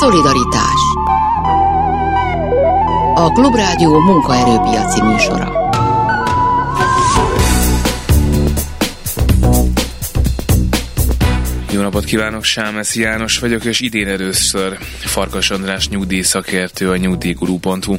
Szolidaritás. A Klubrádió munkaerőpiaci műsora. Jó napot kívánok, Sámesz János vagyok, és idén először Farkas András nyugdíj szakértő, a nyugdíjguru.hu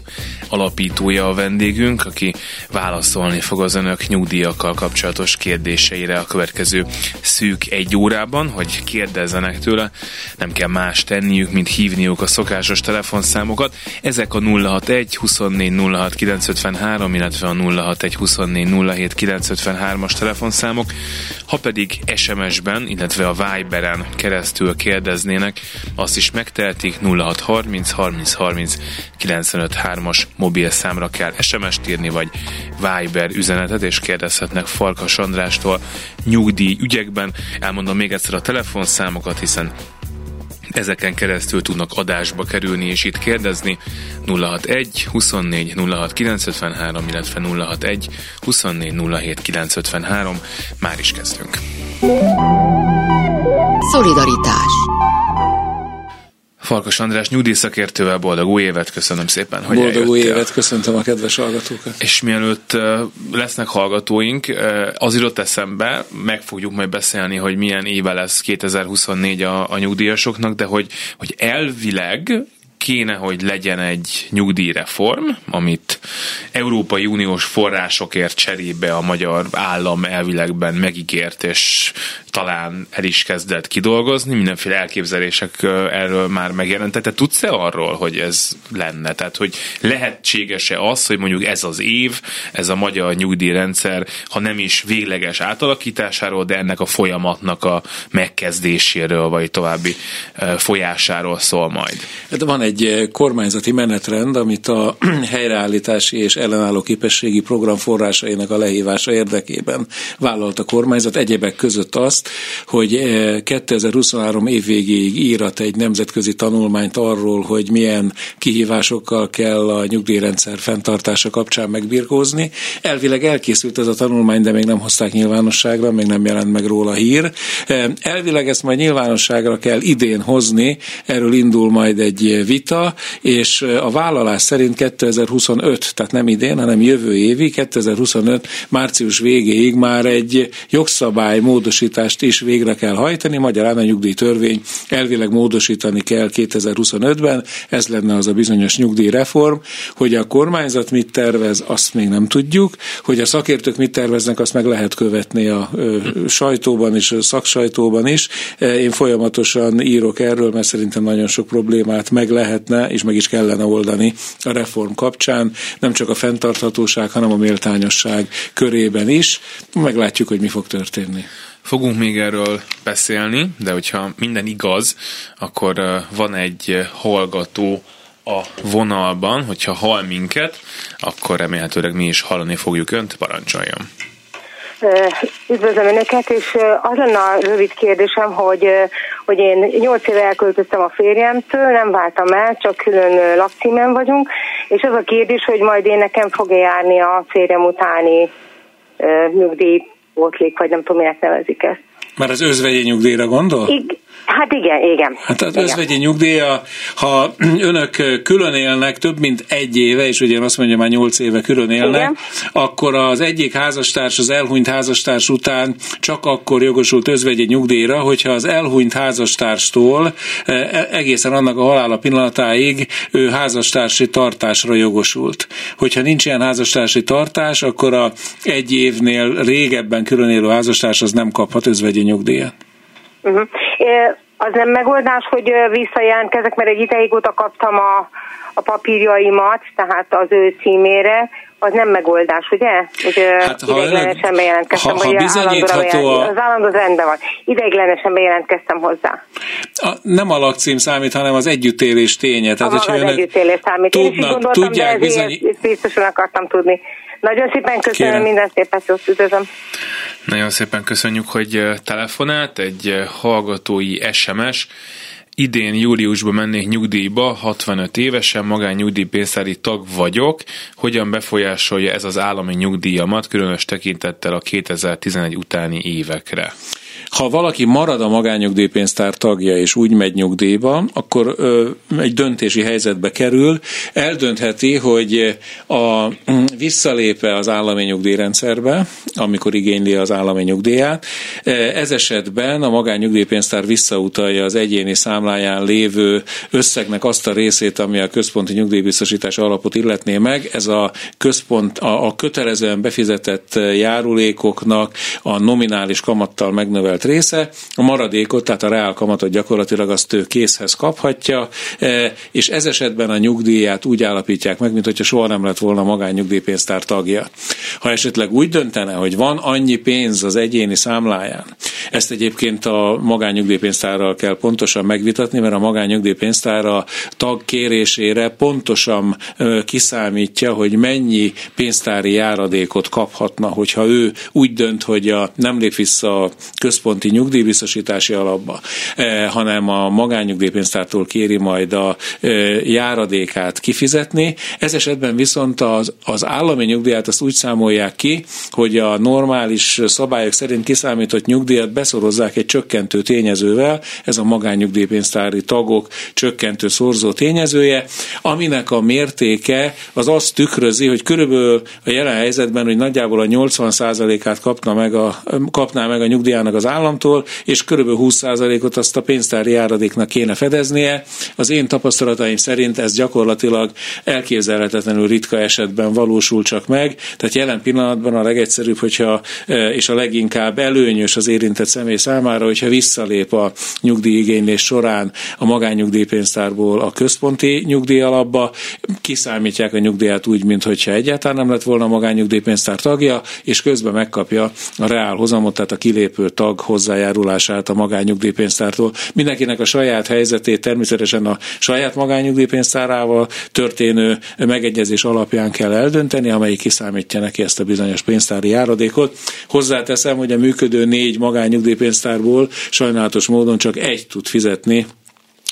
alapítója a vendégünk, aki válaszolni fog az önök nyugdíjakkal kapcsolatos kérdéseire a következő szűk egy órában, hogy kérdezzenek tőle. Nem kell más tenniük, mint hívniuk a szokásos telefonszámokat. Ezek a 061 24 06 953, illetve a 061 24 07 953-as telefonszámok. Ha pedig SMS-ben, illetve a Viberen keresztül kérdeznének, azt is megtehetik 0630 30 30 95 3-as mobil számra kell SMS-t írni, vagy Viber üzenetet, és kérdezhetnek Farkas Andrástól nyugdíj ügyekben. Elmondom még egyszer a telefonszámokat, hiszen ezeken keresztül tudnak adásba kerülni és itt kérdezni 061 24 06 953, illetve 061 24 07 953. Már is kezdünk. Szolidaritás Farkas András nyugdíjszakértővel boldog új évet, köszönöm szépen, hogy Boldog új eljöttél. évet, köszöntöm a kedves hallgatókat. És mielőtt lesznek hallgatóink, az jutott eszembe, meg fogjuk majd beszélni, hogy milyen éve lesz 2024 a, a nyugdíjasoknak, de hogy, hogy elvileg kéne, hogy legyen egy nyugdíjreform, amit Európai Uniós forrásokért cserébe a magyar állam elvilegben megígért, és talán el is kezdett kidolgozni, mindenféle elképzelések erről már megjelentek. Te tudsz-e arról, hogy ez lenne? Tehát, hogy lehetséges-e az, hogy mondjuk ez az év, ez a magyar nyugdíjrendszer, ha nem is végleges átalakításáról, de ennek a folyamatnak a megkezdéséről, vagy további folyásáról szól majd? Hát van egy kormányzati menetrend, amit a helyreállítási és ellenálló képességi program forrásainak a lehívása érdekében vállalt a kormányzat. Egyebek között azt, hogy 2023 év végéig írat egy nemzetközi tanulmányt arról, hogy milyen kihívásokkal kell a nyugdíjrendszer fenntartása kapcsán megbirkózni. Elvileg elkészült ez a tanulmány, de még nem hozták nyilvánosságra, még nem jelent meg róla hír. Elvileg ezt majd nyilvánosságra kell idén hozni, erről indul majd egy vita, és a vállalás szerint 2025, tehát nem idén, hanem jövő évi, 2025 március végéig már egy jogszabály módosítás módosítást is végre kell hajtani, magyarán a nyugdíjtörvény elvileg módosítani kell 2025-ben, ez lenne az a bizonyos nyugdíjreform, hogy a kormányzat mit tervez, azt még nem tudjuk, hogy a szakértők mit terveznek, azt meg lehet követni a sajtóban és a szaksajtóban is. Én folyamatosan írok erről, mert szerintem nagyon sok problémát meg lehetne, és meg is kellene oldani a reform kapcsán, nem csak a fenntarthatóság, hanem a méltányosság körében is. Meglátjuk, hogy mi fog történni. Fogunk még erről beszélni, de hogyha minden igaz, akkor van egy hallgató a vonalban, hogyha hall minket, akkor remélhetőleg mi is hallani fogjuk önt, parancsoljon. Üdvözlöm Önöket, és az lenne a rövid kérdésem, hogy, hogy én nyolc éve elköltöztem a férjemtől, nem váltam el, csak külön lakcímen vagyunk, és az a kérdés, hogy majd én nekem fog-e járni a férjem utáni nyugdíj pótlék, vagy nem tudom, miért nevezik ezt. Már az özvegyi nyugdíjra gondol? I- Hát igen, igen. Hát az igen. özvegyi nyugdíja, ha önök külön élnek több mint egy éve, és ugye azt mondja már nyolc éve külön élnek, igen. akkor az egyik házastárs az elhunyt házastárs után csak akkor jogosult özvegyi nyugdíjra, hogyha az elhunyt házastárstól egészen annak a halála pillanatáig ő házastársi tartásra jogosult. Hogyha nincs ilyen házastársi tartás, akkor a egy évnél régebben külön élő házastárs az nem kaphat özvegyi nyugdíjat. Uh-huh. Az nem megoldás, hogy visszajelentkezek, mert egy ideig óta kaptam a, a papírjaimat, tehát az ő címére, az nem megoldás, ugye? Hogy hát, ideiglenesen bejelentkeztem, ha, ha bizonyítható a... Az állandó rendben van. Ideiglenesen bejelentkeztem hozzá. A, nem a lakcím számít, hanem az együttélés ténye. Tehát, Aha, az együttélés számít. Tudnak, Én is tudják, bizony... biztosan akartam tudni. Nagyon szépen köszönöm, Kérem. minden szépen jót üdvözlöm. Nagyon szépen köszönjük, hogy telefonált, egy hallgatói SMS. Idén júliusban mennék nyugdíjba, 65 évesen, magánnyugdíjpénztári tag vagyok. Hogyan befolyásolja ez az állami nyugdíjamat, különös tekintettel a 2011 utáni évekre? Ha valaki marad a magányugdíjpénztár tagja és úgy megy nyugdíjba, akkor ö, egy döntési helyzetbe kerül, eldöntheti, hogy a visszalépe az állami nyugdíjrendszerbe, amikor igényli az állami nyugdíját. Ez esetben a magányugdíjpénztár visszautalja az egyéni számláján lévő összegnek azt a részét, ami a központi nyugdíjbiztosítás alapot illetné meg. Ez a központ, a, a kötelezően befizetett járulékoknak a nominális kamattal megnövelt része, a maradékot, tehát a reál kamatot gyakorlatilag azt ő készhez kaphatja, e, és ez esetben a nyugdíját úgy állapítják meg, mint hogyha soha nem lett volna magánnyugdíjpénztár tagja. Ha esetleg úgy döntene, hogy van annyi pénz az egyéni számláján, ezt egyébként a magánnyugdíjpénztárral kell pontosan megvitatni, mert a magánnyugdíjpénztár a tag kérésére pontosan kiszámítja, hogy mennyi pénztári járadékot kaphatna, hogyha ő úgy dönt, hogy a, nem lép vissza a központi nyugdíjbiztosítási alapba, eh, hanem a magánnyugdíjpénztártól kéri majd a eh, járadékát kifizetni. Ez esetben viszont az, az állami nyugdíját azt úgy számolják ki, hogy a normális szabályok szerint kiszámított nyugdíjat beszorozzák egy csökkentő tényezővel, ez a magánnyugdíjpénztári tagok csökkentő szorzó tényezője, aminek a mértéke az azt tükrözi, hogy körülbelül a jelen helyzetben, hogy nagyjából a 80%-át kapna meg a, kapná meg a nyugdíjának az államtól, és körülbelül 20%-ot azt a pénztári járadéknak kéne fedeznie. Az én tapasztalataim szerint ez gyakorlatilag elképzelhetetlenül ritka esetben valósul csak meg, tehát jelen pillanatban a legegyszerűbb, hogyha e, és a leginkább előnyös az érintett személy számára, hogyha visszalép a nyugdíjigénylés során a magánnyugdíjpénztárból a központi nyugdíjalapba, kiszámítják a nyugdíját úgy, mintha egyáltalán nem lett volna a magánnyugdíjpénztár tagja, és közben megkapja a reál hozamot, tehát a kilépő tag hozzájárulását a magánnyugdíjpénztártól. Mindenkinek a saját helyzetét természetesen a saját magánnyugdíjpénztárával történő megegyezés alapján kell eldönteni, amelyik kiszámítja neki ezt a bizonyos pénztári járadékot. Hozzáteszem, hogy a működő négy magánnyugdíjpénztárból sajnálatos módon csak egy tud fizetni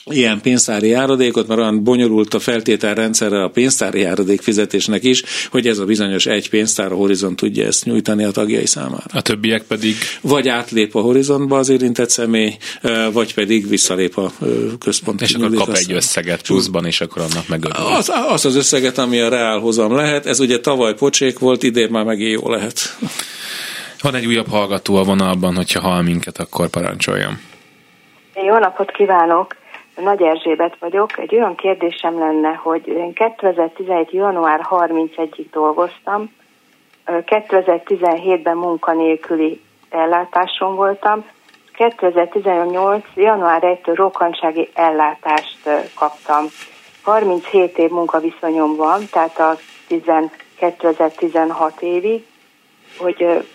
ilyen pénztári járadékot, mert olyan bonyolult a feltételrendszerre a pénztári járadék fizetésnek is, hogy ez a bizonyos egy pénztár a horizont tudja ezt nyújtani a tagjai számára. A többiek pedig? Vagy átlép a horizontba az érintett személy, vagy pedig visszalép a központ. És akkor kap egy összeget pluszban, és akkor annak meg az, az az összeget, ami a reál hozam lehet. Ez ugye tavaly pocsék volt, idén már megint jó lehet. Van egy újabb hallgató a vonalban, hogyha hall minket, akkor parancsoljon. Jó napot kívánok! Nagy Erzsébet vagyok. Egy olyan kérdésem lenne, hogy én 2017. január 31-ig dolgoztam, 2017-ben munkanélküli ellátáson voltam, 2018. január 1-től rokkantsági ellátást kaptam. 37 év munkaviszonyom van, tehát a 2016 évig, hogy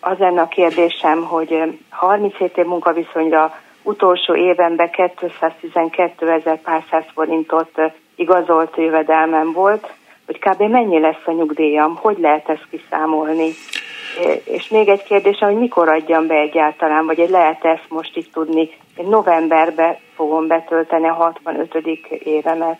az lenne a kérdésem, hogy 37 év munkaviszonyra utolsó évenben 212 ezer pár száz forintot igazolt jövedelmem volt, hogy kb. mennyi lesz a nyugdíjam, hogy lehet ezt kiszámolni. És még egy kérdésem, hogy mikor adjam be egyáltalán, vagy lehet ezt most itt tudni. Én novemberben fogom betölteni a 65. évemet.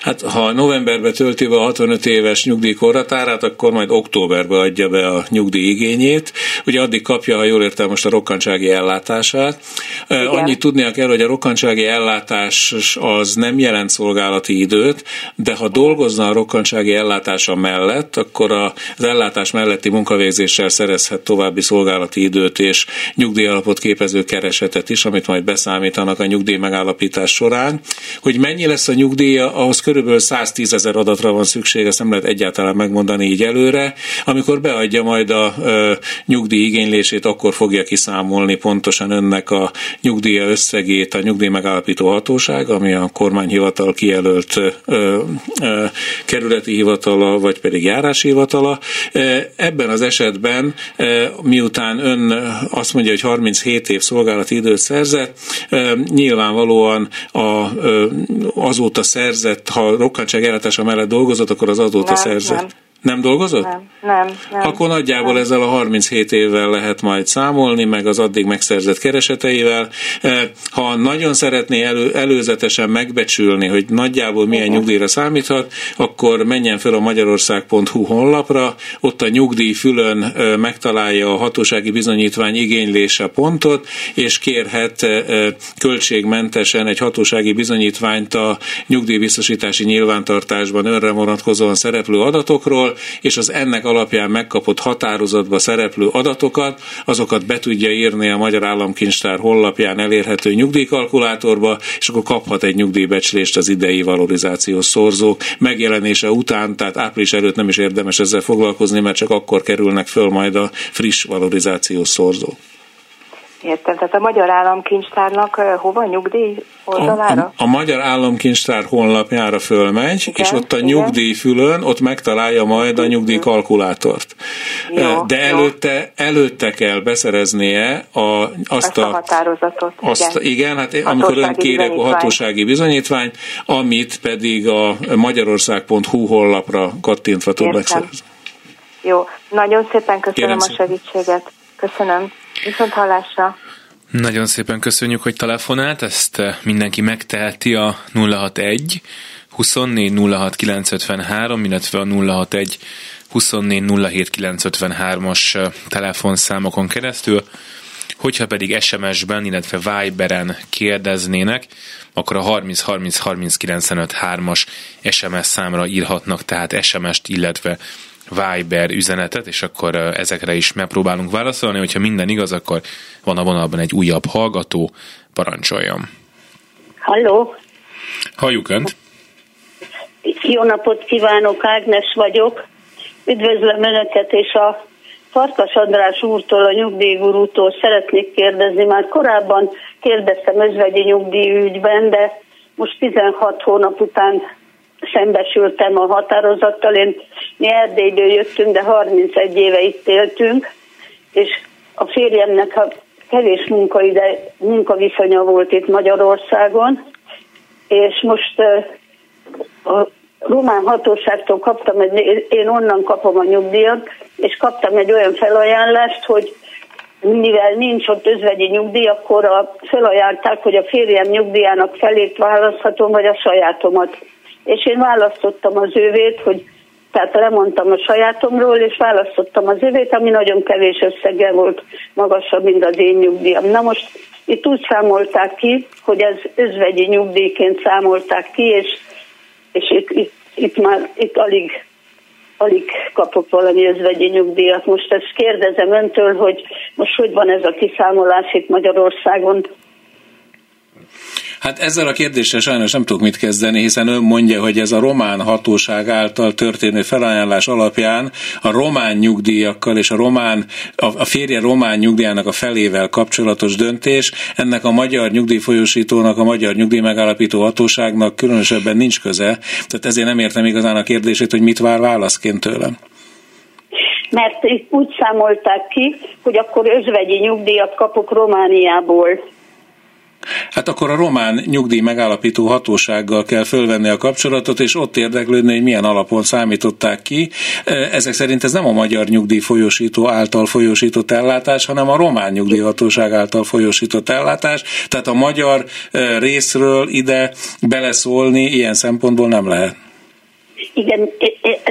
Hát ha novemberben tölti be a 65 éves nyugdíjkorhatárát, akkor majd októberben adja be a nyugdíjigényét. Ugye addig kapja, ha jól értem, most a rokkantsági ellátását. Igen. Annyit tudnia kell, hogy a rokkantsági ellátás az nem jelent szolgálati időt, de ha dolgozna a rokkantsági ellátása mellett, akkor az ellátás melletti munkavégzéssel szerezhet további szolgálati időt és nyugdíjalapot képező keresetet is, amit majd beszámítanak a nyugdíj megállapítás során. Hogy mennyi lesz a nyugdíja, ahhoz körülbelül 110 ezer adatra van szükség, ezt nem lehet egyáltalán megmondani így előre. Amikor beadja majd a ö, nyugdíj igénylését, akkor fogja kiszámolni pontosan önnek a nyugdíja összegét a nyugdíj megállapító hatóság, ami a kormányhivatal kijelölt ö, ö, kerületi hivatala, vagy pedig járási hivatala. Ebben az esetben, miután ön azt mondja, hogy 37 év szolgálati időt szerzett, nyilvánvalóan a, azóta szerzett ha rokkantság ellátása mellett dolgozott, akkor az azóta nem, szerzett. Nem. Nem dolgozott? Nem, nem, nem. Akkor nagyjából nem. ezzel a 37 évvel lehet majd számolni, meg az addig megszerzett kereseteivel. Eh, ha nagyon szeretné elő, előzetesen megbecsülni, hogy nagyjából milyen Igen. nyugdíjra számíthat, akkor menjen fel a magyarország.hu honlapra, ott a nyugdíj fülön eh, megtalálja a hatósági bizonyítvány igénylése pontot, és kérhet eh, költségmentesen egy hatósági bizonyítványt a nyugdíjbiztosítási nyilvántartásban önre vonatkozóan szereplő adatokról, és az ennek alapján megkapott határozatba szereplő adatokat, azokat be tudja írni a Magyar Államkincstár honlapján elérhető nyugdíjkalkulátorba, és akkor kaphat egy nyugdíjbecslést az idei valorizációs szorzók megjelenése után, tehát április előtt nem is érdemes ezzel foglalkozni, mert csak akkor kerülnek föl majd a friss valorizációs szorzók. Értem, tehát a Magyar Államkincstárnak hova nyugdíj oldalára? A, a, a Magyar Államkincstár honlapjára fölmegy, igen, és ott a nyugdíjfülön, ott megtalálja majd a nyugdíjkalkulátort. Jó, De előtte, jó. előtte kell beszereznie a, azt, azt a, a határozatot. Azt, igen. igen, hát amikor ön kérek a hatósági bizonyítványt, amit pedig a magyarország.hu honlapra kattintva tud megszerezni. Jó, nagyon szépen köszönöm Kérem a segítséget. Köszönöm. Viszont hallásra. Nagyon szépen köszönjük, hogy telefonált, ezt eh, mindenki megteheti a 061 24 06 953, illetve a 061 24 07 953-as eh, telefonszámokon keresztül. Hogyha pedig SMS-ben, illetve Viberen kérdeznének, akkor a 30 30 30 95 3-as SMS számra írhatnak, tehát SMS-t, illetve Viber üzenetet, és akkor ezekre is megpróbálunk válaszolni. Hogyha minden igaz, akkor van a vonalban egy újabb hallgató, parancsoljon. Halló! Halljuk Önt! Jó napot kívánok, Ágnes vagyok. Üdvözlöm Önöket, és a Farkas András úrtól, a nyugdíjgurútól szeretnék kérdezni. Már korábban kérdeztem özvegyi nyugdíjügyben, de most 16 hónap után szembesültem a határozattal. Én mi Erdélyből jöttünk, de 31 éve itt éltünk, és a férjemnek a kevés munkaide, munkaviszonya volt itt Magyarországon, és most a román hatóságtól kaptam, egy, én onnan kapom a nyugdíjat, és kaptam egy olyan felajánlást, hogy mivel nincs ott özvegyi nyugdíj, akkor a, felajánlták, hogy a férjem nyugdíjának felét választhatom, vagy a sajátomat és én választottam az ővét, hogy tehát lemondtam a sajátomról, és választottam az ővét, ami nagyon kevés összeggel volt magasabb, mint az én nyugdíjam. Na most itt úgy számolták ki, hogy ez özvegyi nyugdíjként számolták ki, és, és itt, itt, itt már itt alig, alig kapok valami özvegyi nyugdíjat. Most ezt kérdezem öntől, hogy most hogy van ez a kiszámolás itt Magyarországon, Hát ezzel a kérdéssel sajnos nem tudok mit kezdeni, hiszen ön mondja, hogy ez a román hatóság által történő felajánlás alapján a román nyugdíjakkal és a román, a, férje román nyugdíjának a felével kapcsolatos döntés, ennek a magyar nyugdíjfolyósítónak, a magyar nyugdíj megállapító hatóságnak különösebben nincs köze. Tehát ezért nem értem igazán a kérdését, hogy mit vár válaszként tőlem mert úgy számolták ki, hogy akkor özvegyi nyugdíjat kapok Romániából. Hát akkor a román nyugdíj megállapító hatósággal kell fölvenni a kapcsolatot, és ott érdeklődni, hogy milyen alapon számították ki. E, ezek szerint ez nem a magyar nyugdíj folyosító által folyosított ellátás, hanem a román nyugdíjhatóság által folyosított ellátás. Tehát a magyar e, részről ide beleszólni ilyen szempontból nem lehet. Igen,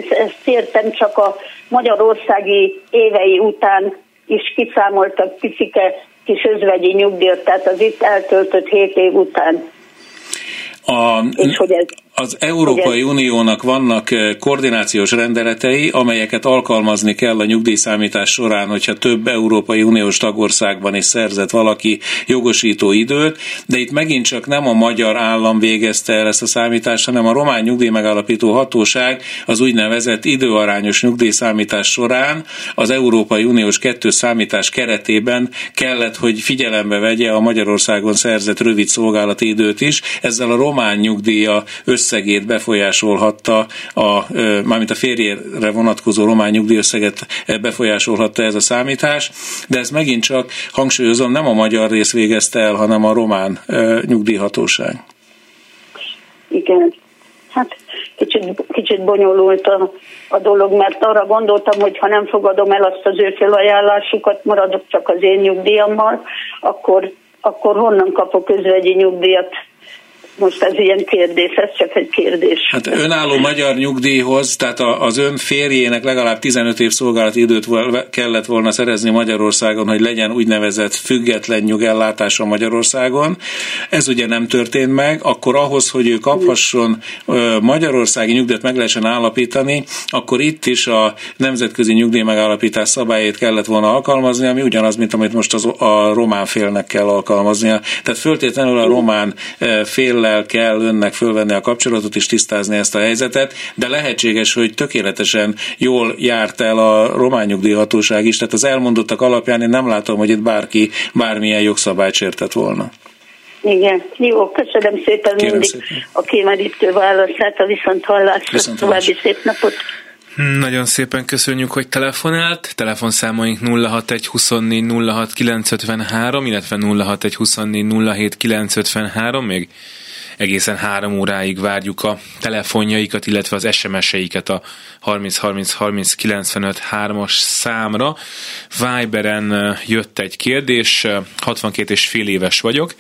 ezt, értem, csak a magyarországi évei után is kiszámoltak picike kis özvegyi nyugdíjat, tehát az itt eltöltött 7 év után. A, és hogy ez az Európai Uniónak vannak eh, koordinációs rendeletei, amelyeket alkalmazni kell a nyugdíjszámítás során, hogyha több Európai Uniós tagországban is szerzett valaki jogosító időt, de itt megint csak nem a magyar állam végezte el ezt a számítást, hanem a román nyugdíj megállapító hatóság az úgynevezett időarányos nyugdíjszámítás során az Európai Uniós kettő számítás keretében kellett, hogy figyelembe vegye a Magyarországon szerzett rövid szolgálati időt is. Ezzel a román nyugdíja össze összegét befolyásolhatta, a, mármint a férjére vonatkozó román nyugdíjösszeget befolyásolhatta ez a számítás, de ez megint csak, hangsúlyozom, nem a magyar rész végezte el, hanem a román nyugdíjhatóság. Igen. Hát kicsit kicsit, bonyolult a, a dolog, mert arra gondoltam, hogy ha nem fogadom el azt az ő felajánlásukat, maradok csak az én nyugdíjammal, akkor, akkor honnan kapok közvegyi nyugdíjat most ez ilyen kérdés, ez csak egy kérdés. Hát önálló magyar nyugdíjhoz, tehát az ön férjének legalább 15 év szolgálati időt kellett volna szerezni Magyarországon, hogy legyen úgynevezett független nyugellátása Magyarországon. Ez ugye nem történt meg, akkor ahhoz, hogy ő kaphasson magyarországi nyugdíjat meg lehessen állapítani, akkor itt is a nemzetközi nyugdíj megállapítás szabályait kellett volna alkalmazni, ami ugyanaz, mint amit most az, a román félnek kell alkalmaznia. Tehát föltétlenül a román fél félel kell önnek fölvenni a kapcsolatot és tisztázni ezt a helyzetet, de lehetséges, hogy tökéletesen jól járt el a román nyugdíjhatóság is, tehát az elmondottak alapján én nem látom, hogy itt bárki bármilyen jogszabályt sértett volna. Igen, jó, köszönöm szépen Kérem mindig szépen. a kimerítő válaszát, a viszont hallásra. További szép napot! Nagyon szépen köszönjük, hogy telefonált. Telefonszámaink 061 24 06 953, illetve 061 24 07 953, még egészen három óráig várjuk a telefonjaikat, illetve az SMS-eiket a 30 30 30 95 3-as számra. Viberen jött egy kérdés, 62 és fél éves vagyok,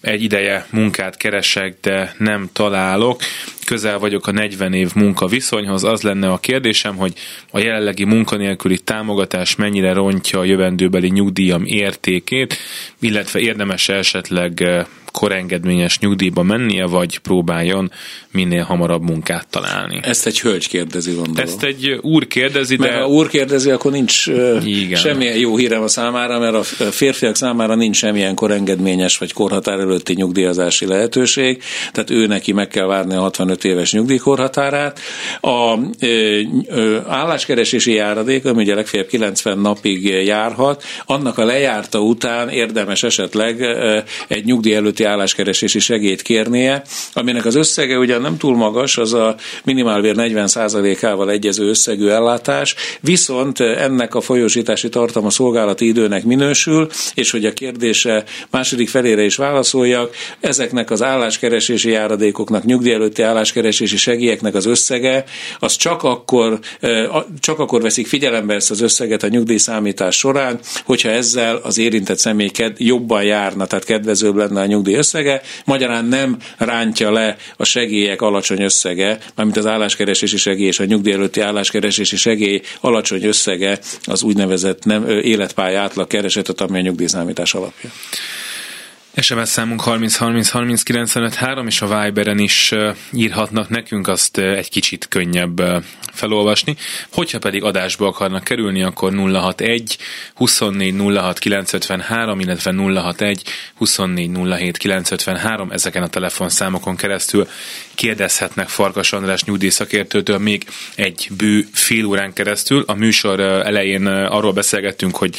egy ideje munkát keresek, de nem találok. Közel vagyok a 40 év munkaviszonyhoz, az lenne a kérdésem, hogy a jelenlegi munkanélküli támogatás mennyire rontja a jövendőbeli nyugdíjam értékét, illetve érdemes esetleg korengedményes nyugdíjba mennie, vagy próbáljon minél hamarabb munkát találni. Ezt egy hölgy kérdezi, gondolom. Ezt egy úr kérdezi, de... Mert ha úr kérdezi, akkor nincs Igen. semmilyen jó hírem a számára, mert a férfiak számára nincs semmilyen korengedményes vagy korhatár előtti nyugdíjazási lehetőség, tehát ő neki meg kell várni a 65 éves nyugdíjkorhatárát. A ö, ö, álláskeresési járadék, ami ugye legfeljebb 90 napig járhat, annak a lejárta után érdemes esetleg egy nyugdíj előtti álláskeresési segélyt kérnie, aminek az összege ugye nem túl magas, az a minimálbér 40%-ával egyező összegű ellátás, viszont ennek a folyósítási tartalma szolgálati időnek minősül, és hogy a kérdése második felére is válaszoljak, ezeknek az álláskeresési járadékoknak, nyugdíj előtti álláskeresési segélyeknek az összege, az csak akkor, csak akkor veszik figyelembe ezt az összeget a nyugdíjszámítás során, hogyha ezzel az érintett személy jobban járna, tehát kedvezőbb lenne a nyugdíj összege, magyarán nem rántja le a segélyek alacsony összege, mármint az álláskeresési segély és a nyugdíj előtti álláskeresési segély alacsony összege az úgynevezett nem, életpálya átlag keresetet, ami a nyugdíjszámítás alapja. SMS számunk 30 30 30 95 3, és a Viberen is írhatnak nekünk, azt egy kicsit könnyebb felolvasni. Hogyha pedig adásba akarnak kerülni, akkor 061 24 06 953, illetve 061 24 07 953, ezeken a telefonszámokon keresztül kérdezhetnek Farkas András nyugdíjszakértőtől még egy bő fél órán keresztül. A műsor elején arról beszélgettünk, hogy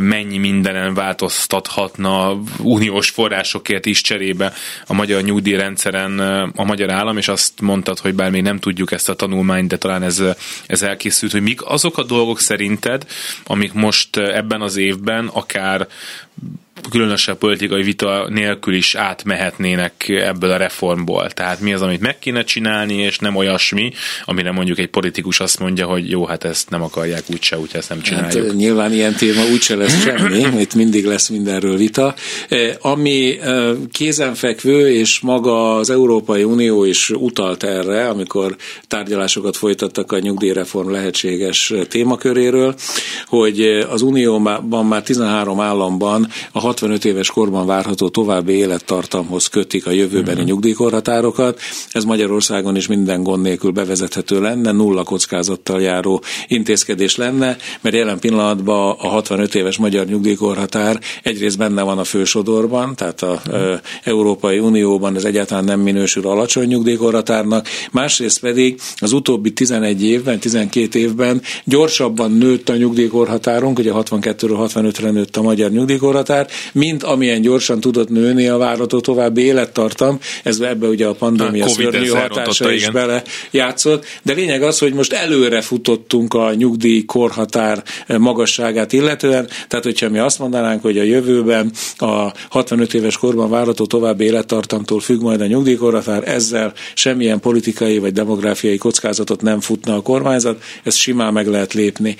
mennyi mindenen változtathatna uniós forrásokért is cserébe a magyar nyugdíjrendszeren a magyar állam, és azt mondtad, hogy bár még nem tudjuk ezt a tanulmányt, de talán ez, ez elkészült, hogy mik azok a dolgok szerinted, amik most ebben az évben akár különösebb politikai vita nélkül is átmehetnének ebből a reformból. Tehát mi az, amit meg kéne csinálni, és nem olyasmi, amire mondjuk egy politikus azt mondja, hogy jó, hát ezt nem akarják úgyse, úgyse ezt nem hát, csináljuk. Hát, nyilván ilyen téma úgyse lesz semmi, itt mindig lesz mindenről vita. Ami kézenfekvő, és maga az Európai Unió is utalt erre, amikor tárgyalásokat folytattak a nyugdíjreform lehetséges témaköréről, hogy az Unióban már 13 államban a 65 éves korban várható további élettartamhoz kötik a jövőbeni uh-huh. nyugdíjkorhatárokat. Ez Magyarországon is minden gond nélkül bevezethető lenne, nulla kockázattal járó intézkedés lenne, mert jelen pillanatban a 65 éves magyar nyugdíjkorhatár egyrészt benne van a fősodorban, tehát a uh-huh. Európai Unióban ez egyáltalán nem minősül alacsony nyugdíjkorhatárnak, másrészt pedig az utóbbi 11 évben, 12 évben gyorsabban nőtt a nyugdíjkorhatárunk, ugye 62-ről 65-re nőtt a magyar nyugdíjkorhatár, mint amilyen gyorsan tudott nőni a várható további élettartam, ez ebbe ugye a pandémia szörnyű hatása is bele játszott, de lényeg az, hogy most előre futottunk a nyugdíj korhatár magasságát illetően, tehát hogyha mi azt mondanánk, hogy a jövőben a 65 éves korban várható további élettartamtól függ majd a nyugdíjkorhatár, ezzel semmilyen politikai vagy demográfiai kockázatot nem futna a kormányzat, ezt simán meg lehet lépni.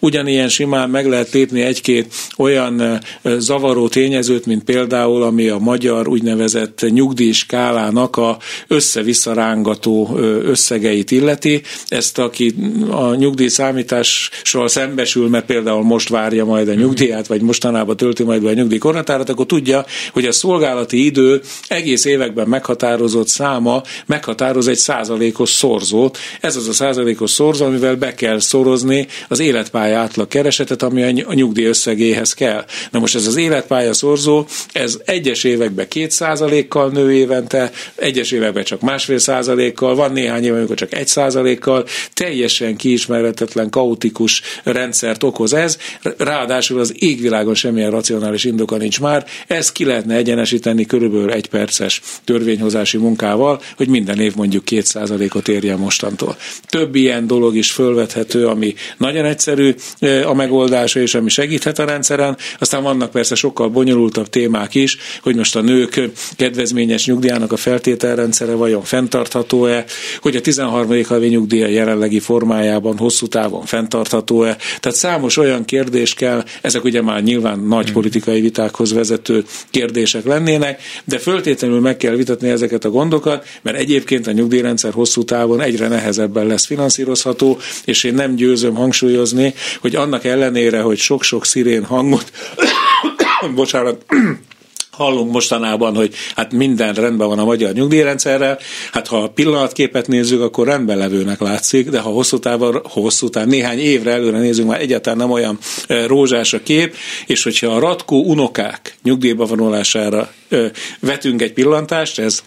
Ugyanilyen simán meg lehet lépni egy-két olyan zavaró tényezőt, mint például, ami a magyar úgynevezett nyugdíjskálának a össze-vissza rángató összegeit illeti. Ezt, aki a nyugdíj számítással szembesül, mert például most várja majd a nyugdíját, vagy mostanában tölti majd be a nyugdíjkorhatárat, akkor tudja, hogy a szolgálati idő egész években meghatározott száma meghatároz egy százalékos szorzót. Ez az a százalékos szorzó, amivel be kell szorozni az életpálya átlag keresetet, ami a nyugdíj összegéhez kell. Na most ez az életpálya szorzó, ez egyes években két százalékkal nő évente, egyes években csak másfél százalékkal, van néhány év, amikor csak egy százalékkal, teljesen kiismeretetlen, kaotikus rendszert okoz ez, ráadásul az égvilágon semmilyen racionális indoka nincs már, ezt ki lehetne egyenesíteni körülbelül egy perces törvényhozási munkával, hogy minden év mondjuk két százalékot érjen mostantól. Több ilyen dolog is fölvethető, ami nagyon egyszerű a megoldása, és ami segíthet a rendszeren. Aztán vannak persze sokkal bonyolultabb témák is, hogy most a nők kedvezményes nyugdíjának a feltételrendszere vajon fenntartható-e, hogy a 13. havi nyugdíja jelenlegi formájában hosszú távon fenntartható-e. Tehát számos olyan kérdés kell, ezek ugye már nyilván nagy hmm. politikai vitákhoz vezető kérdések lennének, de föltétlenül meg kell vitatni ezeket a gondokat, mert egyébként a nyugdíjrendszer hosszú távon egyre nehezebben lesz finanszírozható, és én nem győzöm hangsúlyozni, hogy annak ellenére, hogy sok-sok szirén hangot, bocsánat, hallunk mostanában, hogy hát minden rendben van a magyar nyugdíjrendszerrel, hát ha a pillanatképet nézzük, akkor rendben levőnek látszik, de ha hosszú távon, hosszú táv, néhány évre előre nézzünk, már egyáltalán nem olyan rózsás a kép, és hogyha a ratkó unokák nyugdíjba vonulására vetünk egy pillantást, ez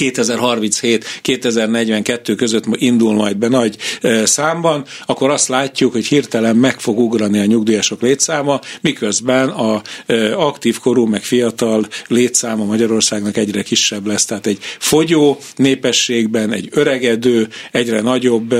2037-2042 között indul majd be nagy számban, akkor azt látjuk, hogy hirtelen meg fog ugrani a nyugdíjasok létszáma, miközben a aktív korú, meg fiatal létszáma Magyarországnak egyre kisebb lesz. Tehát egy fogyó népességben, egy öregedő, egyre nagyobb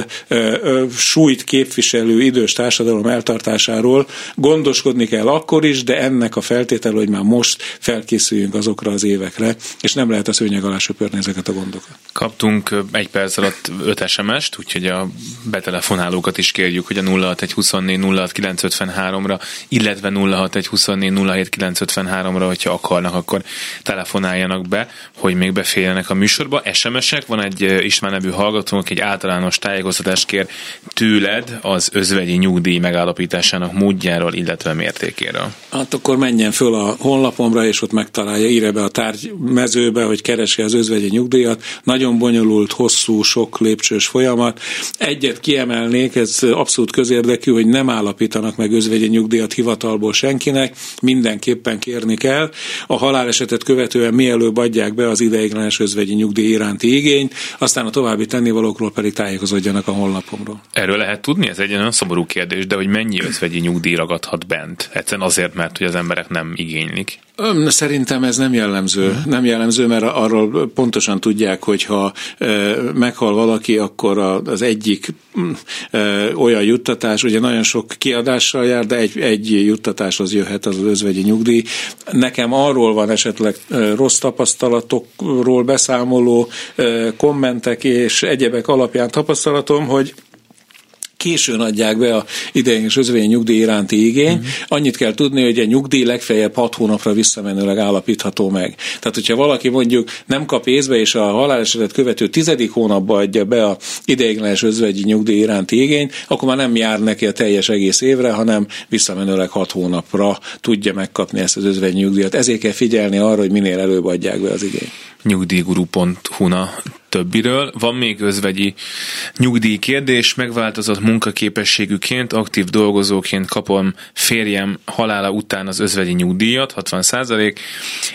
súlyt képviselő idős társadalom eltartásáról gondoskodni kell akkor is, de ennek a feltétel, hogy már most felkészüljünk azokra az évekre, és nem lehet a szőnyeg alá söpörni ezeket a gondokat. Kaptunk egy perc alatt 5 SMS-t, úgyhogy a betelefonálókat is kérjük, hogy a 06124 ra illetve 06124 ra hogyha akarnak, akkor telefonáljanak be, hogy még beférjenek a műsorba. SMS-ek, van egy István nevű hallgatónk, egy általános tájékoztatást kér tőled az özvegyi nyugdíj megállapításának módjáról, illetve mértékéről. Hát akkor menjen föl a honlapomra, és ott megtalálja, írja be a tárgy mezőbe, hogy keresi az özvegyi nyugdíjat. Nagyon bonyolult, hosszú, sok lépcsős folyamat. Egyet kiemelnék, ez abszolút közérdekű, hogy nem állapítanak meg özvegyi nyugdíjat hivatalból senkinek, mindenképpen kérni kell. A halálesetet követően mielőbb adják be az ideiglenes özvegyi nyugdíj iránti igényt, aztán a további tennivalókról pedig tájékozódjanak a honlapomról. Erről lehet tudni? Ez egy olyan szomorú kérdés, de hogy mennyi özvegyi nyugdíj ragadhat bent? Egyszerűen azért, mert hogy az emberek nem igénylik. Szerintem ez nem jellemző. Nem jellemző, mert arról pontosan tudják, hogy ha meghal valaki, akkor az egyik olyan juttatás, ugye nagyon sok kiadással jár, de egy, egy juttatáshoz jöhet az, az özvegyi nyugdíj. Nekem arról van esetleg rossz tapasztalatokról beszámoló kommentek és egyebek alapján tapasztalatom, hogy későn adják be a ideiglenes özvegy nyugdíj iránti igény. Uh-huh. Annyit kell tudni, hogy a nyugdíj legfeljebb 6 hónapra visszamenőleg állapítható meg. Tehát, hogyha valaki mondjuk nem kap észbe, és a halálesetet követő tizedik hónapba adja be a ideiglenes özvegyi nyugdíj iránti igényt, akkor már nem jár neki a teljes egész évre, hanem visszamenőleg 6 hónapra tudja megkapni ezt az özvegyi nyugdíjat. Ezért kell figyelni arra, hogy minél előbb adják be az igényt. Nyugdíjguru.hu-na többiről. Van még özvegyi nyugdíj kérdés, megváltozott munkaképességűként, aktív dolgozóként kapom férjem halála után az özvegyi nyugdíjat, 60 százalék.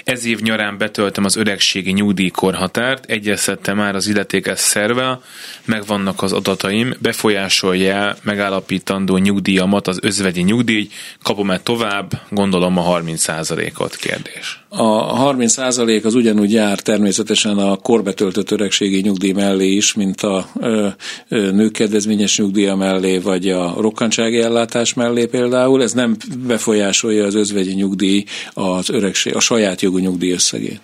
Ez év nyarán betöltem az öregségi nyugdíjkorhatárt, egyeztettem már az illetékes szervel, megvannak az adataim, befolyásolja megállapítandó nyugdíjamat az özvegyi nyugdíj, kapom-e tovább, gondolom a 30 százalékot kérdés. A 30 százalék az ugyanúgy jár természetesen a korbetöltött öregség öregségi nyugdíj mellé is, mint a nők kedvezményes nyugdíja mellé, vagy a rokkantsági ellátás mellé például. Ez nem befolyásolja az özvegyi nyugdíj az öregség, a saját jogú nyugdíj összegét.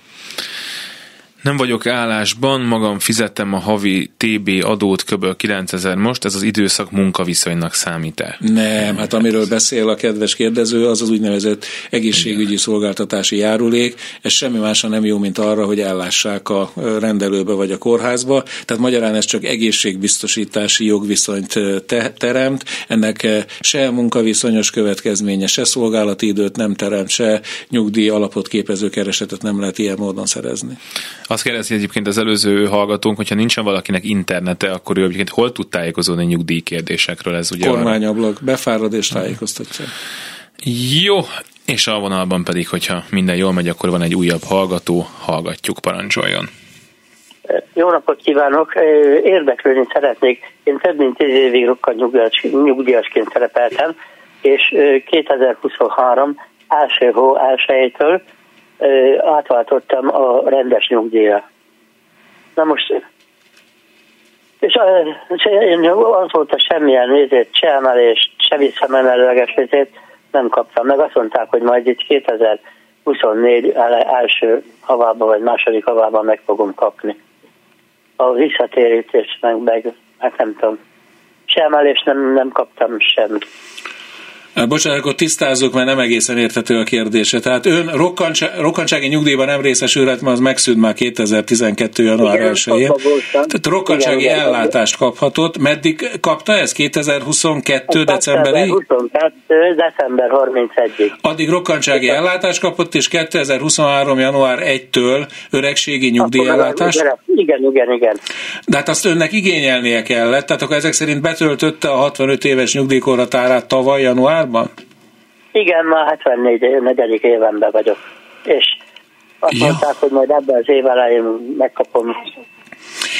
Nem vagyok állásban, magam fizettem a havi TB adót kb. 9000 most, ez az időszak munkaviszonynak számít-e? Nem, hát amiről beszél a kedves kérdező, az az úgynevezett egészségügyi szolgáltatási járulék. Ez semmi másra nem jó, mint arra, hogy ellássák a rendelőbe vagy a kórházba. Tehát magyarán ez csak egészségbiztosítási jogviszonyt te- teremt. Ennek se munkaviszonyos következménye, se szolgálati időt nem teremt, se nyugdíj alapot képező keresetet nem lehet ilyen módon szerezni. Azt kérdezi egyébként az előző hallgatónk, hogyha nincsen valakinek internete, akkor ő egyébként hol tud tájékozódni nyugdíj kérdésekről? Ez ugye Kormányablak, befárad és tájékoztatja. Jó, és a vonalban pedig, hogyha minden jól megy, akkor van egy újabb hallgató, hallgatjuk, parancsoljon. Jó napot kívánok! Érdeklődni szeretnék. Én több mint tíz évig rokkal nyugdíjas, nyugdíjasként szerepeltem, és 2023 első hó elsőjétől átváltottam a rendes nyugdíjra. Na most, és én azóta semmilyen nézét, se emelést, se visszamenelőleges nézét nem kaptam meg. Azt mondták, hogy majd itt 2024 első havában vagy második havában meg fogom kapni. A visszatérítés meg, meg hát nem tudom. Se emelést nem, nem kaptam semmit. Bocsánat, akkor tisztázzuk, mert nem egészen értető a kérdése. Tehát ön rokkantsági nyugdíjban nem részesülhet, mert az megszűnt már 2012. január 1-én. Tehát rokkantsági igen, ellátást kaphatott. Meddig kapta ez? 2022. decemberig? 2022. december 31-ig. Addig rokkantsági ellátást kapott, és 2023. január 1-től öregségi nyugdíjellátást? Igen, igen, igen. De hát azt önnek igényelnie kellett, tehát akkor ezek szerint betöltötte a 65 éves nyugdíjkorhatárát tavaly január januárban? Igen, már 74 negyedik évenben vagyok. És azt ja. mondták, hogy majd ebben az év elején megkapom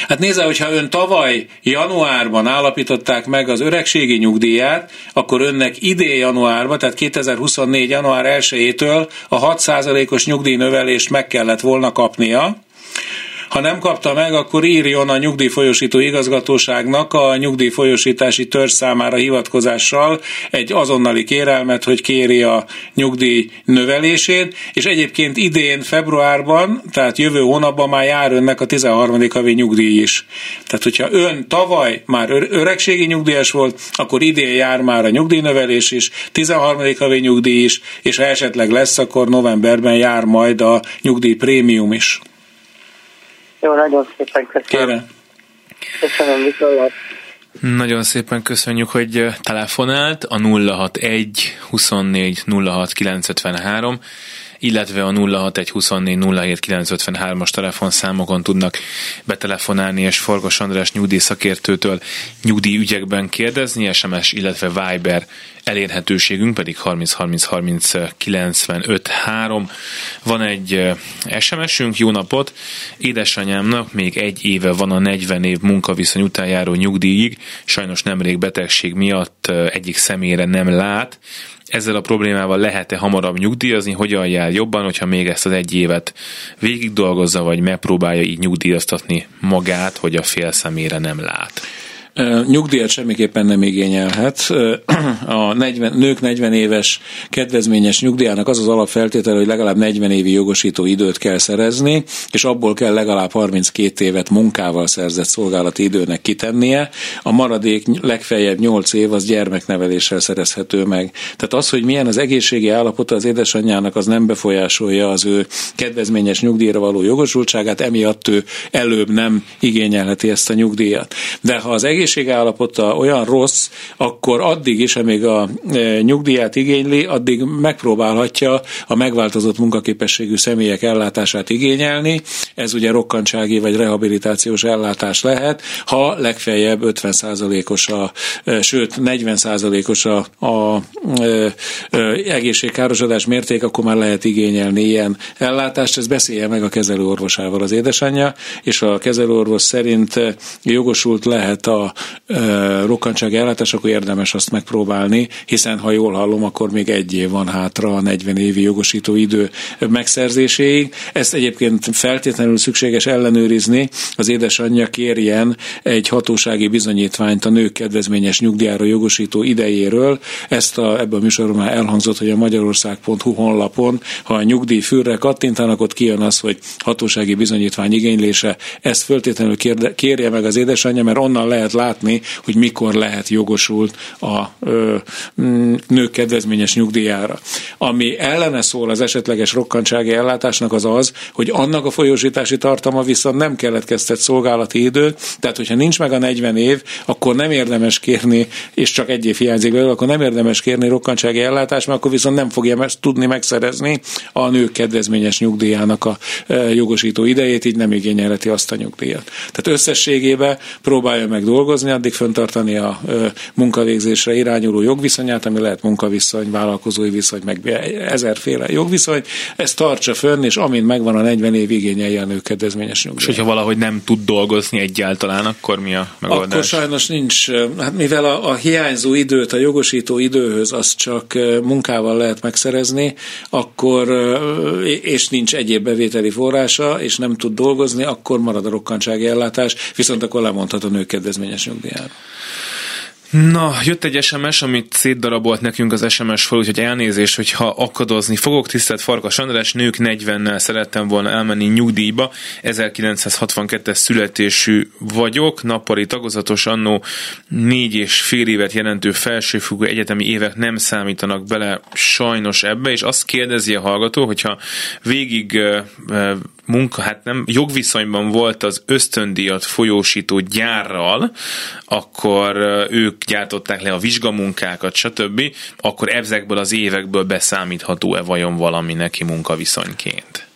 Hát nézze, hogyha ön tavaly januárban állapították meg az öregségi nyugdíját, akkor önnek idén januárban, tehát 2024. január 1-től a 6%-os nyugdíjnövelést meg kellett volna kapnia, ha nem kapta meg, akkor írjon a nyugdíjfolyosító igazgatóságnak a nyugdíjfolyosítási törzs számára hivatkozással egy azonnali kérelmet, hogy kéri a nyugdíj növelését, és egyébként idén februárban, tehát jövő hónapban már jár önnek a 13. havi nyugdíj is. Tehát, hogyha ön tavaly már öregségi nyugdíjas volt, akkor idén jár már a nyugdíjnövelés is, 13. havi nyugdíj is, és ha esetleg lesz, akkor novemberben jár majd a nyugdíj prémium is. Jó, nagyon szépen köszönöm. Kérem. Köszönöm, viszontlát. Nagyon szépen köszönjük, hogy telefonált a 061 24 06 953 illetve a 0612407953-as telefonszámokon tudnak betelefonálni, és Forgos András nyugdíj szakértőtől nyugdíj ügyekben kérdezni, SMS, illetve Viber elérhetőségünk pedig 30 30 30 95 3. Van egy SMS-ünk, jó napot! Édesanyámnak még egy éve van a 40 év munkaviszony után járó nyugdíjig, sajnos nemrég betegség miatt egyik személyre nem lát, ezzel a problémával lehet-e hamarabb nyugdíjazni, hogyan jár jobban, hogyha még ezt az egy évet végig dolgozza, vagy megpróbálja így nyugdíjaztatni magát, hogy a fél szemére nem lát. Nyugdíjat semmiképpen nem igényelhet. A 40, nők 40 éves kedvezményes nyugdíjának az az alapfeltétel, hogy legalább 40 évi jogosító időt kell szerezni, és abból kell legalább 32 évet munkával szerzett szolgálati időnek kitennie. A maradék legfeljebb 8 év az gyermekneveléssel szerezhető meg. Tehát az, hogy milyen az egészségi állapota az édesanyjának, az nem befolyásolja az ő kedvezményes nyugdíjra való jogosultságát, emiatt ő előbb nem igényelheti ezt a nyugdíjat. De ha az egész egészségállapota olyan rossz, akkor addig is, amíg a e, nyugdíját igényli, addig megpróbálhatja a megváltozott munkaképességű személyek ellátását igényelni. Ez ugye rokkantsági vagy rehabilitációs ellátás lehet, ha legfeljebb 50%-os a, e, sőt 40%-os a, a, a, e, egészségkárosodás mérték, akkor már lehet igényelni ilyen ellátást. Ez beszélje meg a kezelőorvosával az édesanyja, és a kezelőorvos szerint jogosult lehet a a e, rokkantsági ellátás, akkor érdemes azt megpróbálni, hiszen ha jól hallom, akkor még egy év van hátra a 40 évi jogosító idő megszerzéséig. Ezt egyébként feltétlenül szükséges ellenőrizni. Az édesanyja kérjen egy hatósági bizonyítványt a nők kedvezményes nyugdíjára jogosító idejéről. Ezt a, ebben a műsorban már elhangzott, hogy a magyarország.hu honlapon, ha a nyugdíj fűrre kattintanak, ott kijön az, hogy hatósági bizonyítvány igénylése. Ezt föltétlenül kérje meg az édesanyja, mert onnan lehet látni, hogy mikor lehet jogosult a ö, nők kedvezményes nyugdíjára. Ami ellene szól az esetleges rokkantsági ellátásnak az az, hogy annak a folyósítási tartama viszont nem keletkeztet szolgálati időt, tehát hogyha nincs meg a 40 év, akkor nem érdemes kérni, és csak egy év hiányzik belőle, akkor nem érdemes kérni rokkantsági ellátást, mert akkor viszont nem fogja tudni megszerezni a nők kedvezményes nyugdíjának a jogosító idejét, így nem igényelheti azt a nyugdíjat. Tehát összességében próbálja meg dolgozni, addig föntartani a munkavégzésre irányuló jogviszonyát, ami lehet munkaviszony, vállalkozói viszony, meg ezerféle jogviszony, ezt tartsa fönn, és amint megvan a 40 év igényelje a nő kedvezményes nyugdíj. És hogyha valahogy nem tud dolgozni egyáltalán, akkor mi a megoldás? Akkor sajnos nincs, hát mivel a, a hiányzó időt, a jogosító időhöz azt csak munkával lehet megszerezni, akkor és nincs egyéb bevételi forrása, és nem tud dolgozni, akkor marad a rokkantsági ellátás, viszont akkor lemondhat a nők kedvezményes nyugdíjára. Na, jött egy SMS, amit szétdarabolt nekünk az SMS fel, úgyhogy elnézést, hogyha akadozni fogok. Tisztelt Farkas András, nők 40-nel szerettem volna elmenni nyugdíjba. 1962-es születésű vagyok, nappali tagozatos annó négy és fél évet jelentő felsőfogó egyetemi évek nem számítanak bele sajnos ebbe, és azt kérdezi a hallgató, hogyha végig munka, hát nem jogviszonyban volt az ösztöndíjat folyósító gyárral, akkor ők gyártották le a vizsgamunkákat, stb., akkor ezekből az évekből beszámítható-e vajon valami neki munkaviszonyként?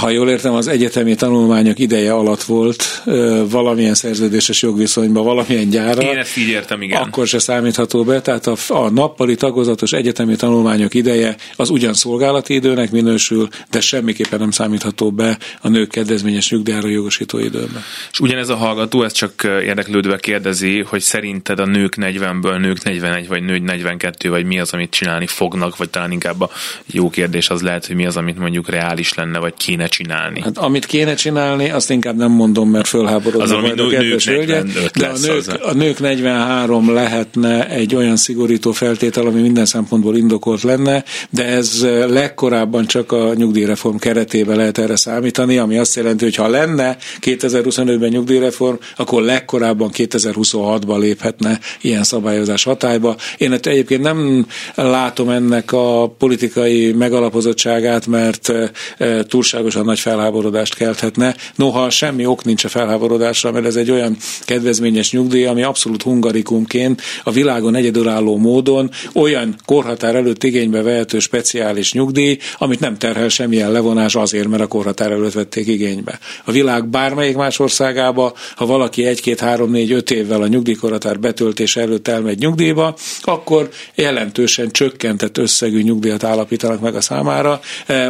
Ha jól értem, az egyetemi tanulmányok ideje alatt volt valamilyen szerződéses jogviszonyban, valamilyen gyára. Én ezt így értem, igen. Akkor se számítható be, tehát a, a nappali tagozatos egyetemi tanulmányok ideje az ugyan szolgálati időnek minősül, de semmiképpen nem számítható be a nők kedvezményes nyugdíjára jogosító időben. És ugyanez a hallgató, ez csak érdeklődve kérdezi, hogy szerinted a nők 40-ből nők 41 vagy nők 42, vagy mi az, amit csinálni fognak, vagy talán inkább a jó kérdés az lehet, hogy mi az, amit mondjuk reális lenne, vagy kéne csinálni? Hát amit kéne csinálni, azt inkább nem mondom, mert fölháborodnak majd a kedves hölgyek, de a nők, a nők 43 lehetne egy olyan szigorító feltétel, ami minden szempontból indokolt lenne, de ez legkorábban csak a nyugdíjreform keretében lehet erre számítani, ami azt jelenti, hogy ha lenne 2025-ben nyugdíjreform, akkor legkorábban 2026-ban léphetne ilyen szabályozás hatályba. Én egyébként nem látom ennek a politikai megalapozottságát, mert eh, túlságosan nagy felháborodást kelthetne. Noha semmi ok nincs a felháborodásra, mert ez egy olyan kedvezményes nyugdíj, ami abszolút hungarikumként a világon egyedülálló módon olyan korhatár előtt igénybe vehető speciális nyugdíj, amit nem terhel semmilyen levonás azért, mert a korhatár előtt vették igénybe. A világ bármelyik más országába, ha valaki egy-két, három, négy, öt évvel a nyugdíjkorhatár betöltése előtt elmegy nyugdíjba, akkor jelentősen csökkentett összegű nyugdíjat állapítanak meg a számára.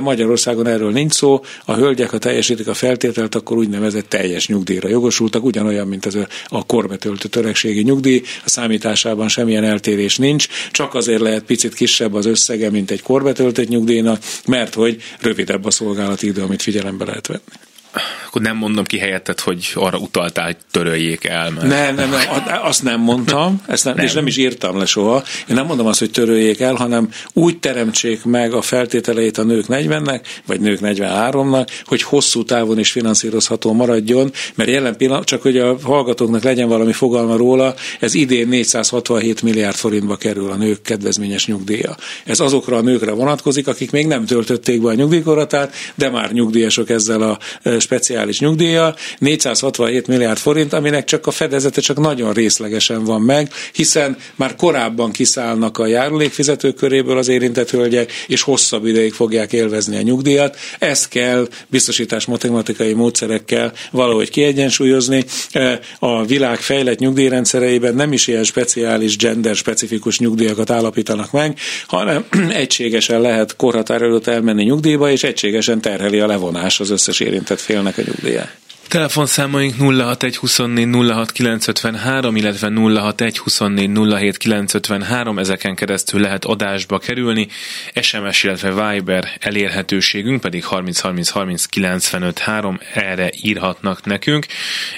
Magyarországon erről nincs szó, a hölgyek, ha teljesítik a feltételt, akkor úgynevezett teljes nyugdíjra jogosultak, ugyanolyan, mint ez a korbetöltött öregségi nyugdíj, a számításában semmilyen eltérés nincs, csak azért lehet picit kisebb az összege, mint egy korbetöltött nyugdíjnak, mert hogy rövidebb a szolgálati idő, amit figyelembe lehet venni akkor nem mondom ki helyetted, hogy arra utaltál, hogy töröljék el. Mert... Nem, nem, nem, azt nem mondtam, ezt nem, nem. és nem is írtam le soha. Én nem mondom azt, hogy töröljék el, hanem úgy teremtsék meg a feltételeit a nők 40-nek, vagy nők 43-nak, hogy hosszú távon is finanszírozható maradjon, mert jelen pillanat, csak hogy a hallgatóknak legyen valami fogalma róla, ez idén 467 milliárd forintba kerül a nők kedvezményes nyugdíja. Ez azokra a nőkre vonatkozik, akik még nem töltötték be a nyugdíjkoratát, de már nyugdíjasok ezzel a speciális nyugdíja, 467 milliárd forint, aminek csak a fedezete csak nagyon részlegesen van meg, hiszen már korábban kiszállnak a járulékfizetők köréből az érintett hölgyek, és hosszabb ideig fogják élvezni a nyugdíjat. Ezt kell biztosítás matematikai módszerekkel valahogy kiegyensúlyozni. E, a világ fejlett nyugdíjrendszereiben nem is ilyen speciális gender specifikus nyugdíjakat állapítanak meg, hanem egységesen lehet korhatár előtt elmenni nyugdíjba, és egységesen terheli a levonás az összes érintett félnek a nyugdíját. Telefonszámaink 061 24 06 953, illetve 061 24 07 953, ezeken keresztül lehet adásba kerülni. SMS, illetve Viber elérhetőségünk pedig 30 30 30 95 3, erre írhatnak nekünk.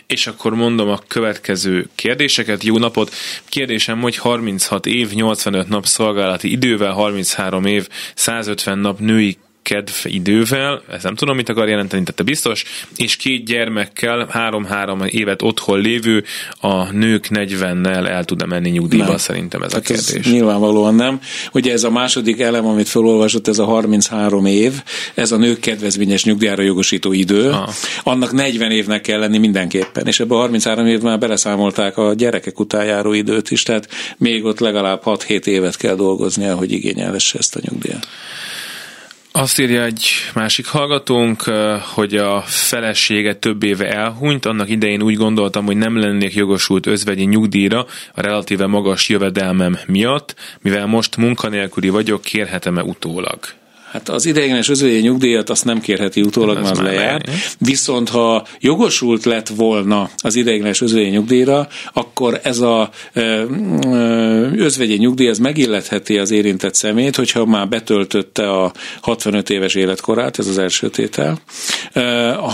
És akkor mondom a következő kérdéseket. Jó napot! Kérdésem, hogy 36 év, 85 nap szolgálati idővel, 33 év, 150 nap női kedv idővel, ez nem tudom, mit akar jelenteni, tehát biztos, és két gyermekkel, három-három évet otthon lévő, a nők 40-nel el tud-e menni nyugdíjba, nem. szerintem ez hát a kérdés. Ez nyilvánvalóan nem. Ugye ez a második elem, amit felolvasott, ez a 33 év, ez a nők kedvezményes nyugdíjára jogosító idő, ah. annak 40 évnek kell lenni mindenképpen, és ebbe a 33 év már beleszámolták a gyerekek után járó időt is, tehát még ott legalább 6-7 évet kell dolgoznia, hogy igényelhesse ezt a nyugdíjat. Azt írja egy másik hallgatónk, hogy a felesége több éve elhunyt, annak idején úgy gondoltam, hogy nem lennék jogosult özvegyi nyugdíjra a relatíve magas jövedelmem miatt, mivel most munkanélküli vagyok, kérhetem-e utólag? Hát az ideiglenes özvegyi nyugdíjat azt nem kérheti utólag, mert az lejár. Viszont ha jogosult lett volna az ideiglenes özvegyi nyugdíjra, akkor ez a özvegyi nyugdíj ez megilletheti az érintett szemét, hogyha már betöltötte a 65 éves életkorát, ez az első tétel.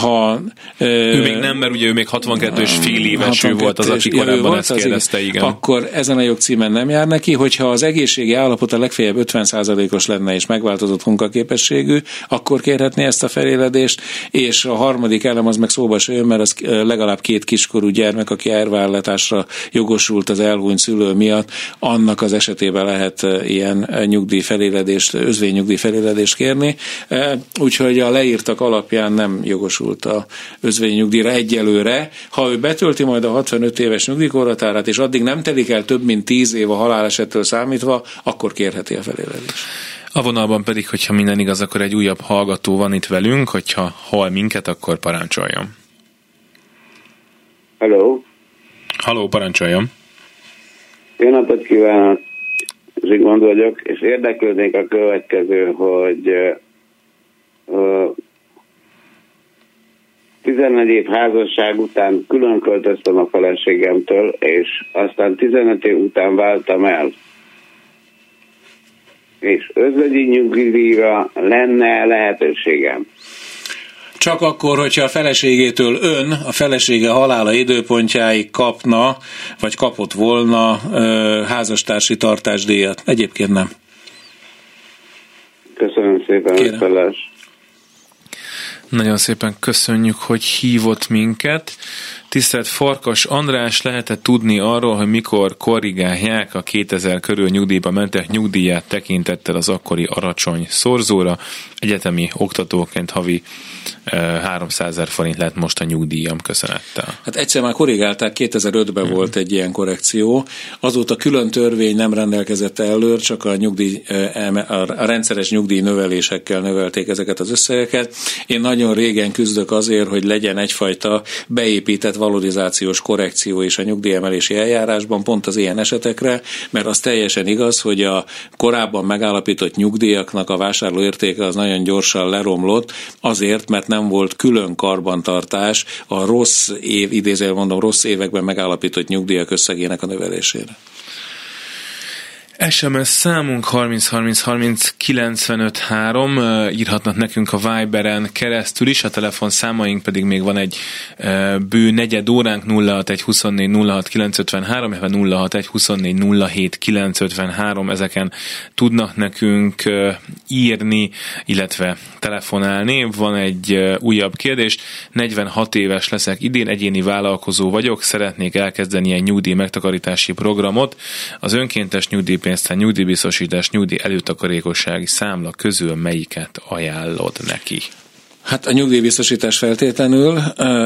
Ha, ő még nem, mert ugye ő még 62 és fél éves ő volt az, aki korábban volt, ezt kérdezte, igen. Akkor ezen a jogcímen nem jár neki, hogyha az egészségi állapot a legfeljebb 50%-os lenne és megváltozott munka munkaképességű, akkor kérhetné ezt a feléledést, és a harmadik elem az meg szóba se jön, mert az legalább két kiskorú gyermek, aki elvállátásra jogosult az elhunyt szülő miatt, annak az esetében lehet ilyen nyugdíj feléledést, özvény nyugdíj feléledést kérni. Úgyhogy a leírtak alapján nem jogosult a özvény nyugdíjra egyelőre. Ha ő betölti majd a 65 éves nyugdíjkorhatárát, és addig nem telik el több mint 10 év a halálesettől számítva, akkor kérheti a feléledést. A vonalban pedig, hogyha minden igaz, akkor egy újabb hallgató van itt velünk, hogyha hall minket, akkor parancsoljon. Hello. Halló, parancsoljon. Jó napot kívánok, Zsigmond vagyok, és érdeklődnék a következő, hogy uh, 14 év házasság után külön költöztem a feleségemtől, és aztán 15 év után váltam el és özvegyi nyugdíjra lenne lehetőségem. Csak akkor, hogyha a feleségétől ön, a felesége halála időpontjáig kapna, vagy kapott volna ö, házastársi tartásdíjat. Egyébként nem. Köszönöm szépen, Felás. Nagyon szépen köszönjük, hogy hívott minket. Tisztelt Farkas András, lehet tudni arról, hogy mikor korrigálják a 2000 körül nyugdíjba mentek nyugdíját tekintettel az akkori aracsony szorzóra? Egyetemi oktatóként havi 300 ezer forint lett most a nyugdíjam köszönettel. Hát egyszer már korrigálták, 2005-ben hmm. volt egy ilyen korrekció. Azóta külön törvény nem rendelkezett előr, csak a, nyugdíj, a rendszeres nyugdíj növelésekkel növelték ezeket az összegeket. Én nagyon régen küzdök azért, hogy legyen egyfajta beépített valorizációs korrekció is a nyugdíjemelési eljárásban, pont az ilyen esetekre, mert az teljesen igaz, hogy a korábban megállapított nyugdíjaknak a vásárlóértéke az nagyon gyorsan leromlott, azért, mert nem volt külön karbantartás a rossz év, idézően mondom, rossz években megállapított nyugdíjak összegének a növelésére. SMS számunk 30 30 30 95 3, írhatnak nekünk a Viberen keresztül is, a telefon számaink pedig még van egy bő negyed óránk 061 24 06 953, 061 24 07 953, ezeken tudnak nekünk írni, illetve telefonálni. Van egy újabb kérdés, 46 éves leszek idén, egyéni vállalkozó vagyok, szeretnék elkezdeni egy nyugdíj megtakarítási programot. Az önkéntes nyugdíj nyugdíjpénztár, nyugdíjbiztosítás, nyugdíj előtakarékossági számla közül melyiket ajánlod neki? Hát a nyugdíjbiztosítás feltétlenül,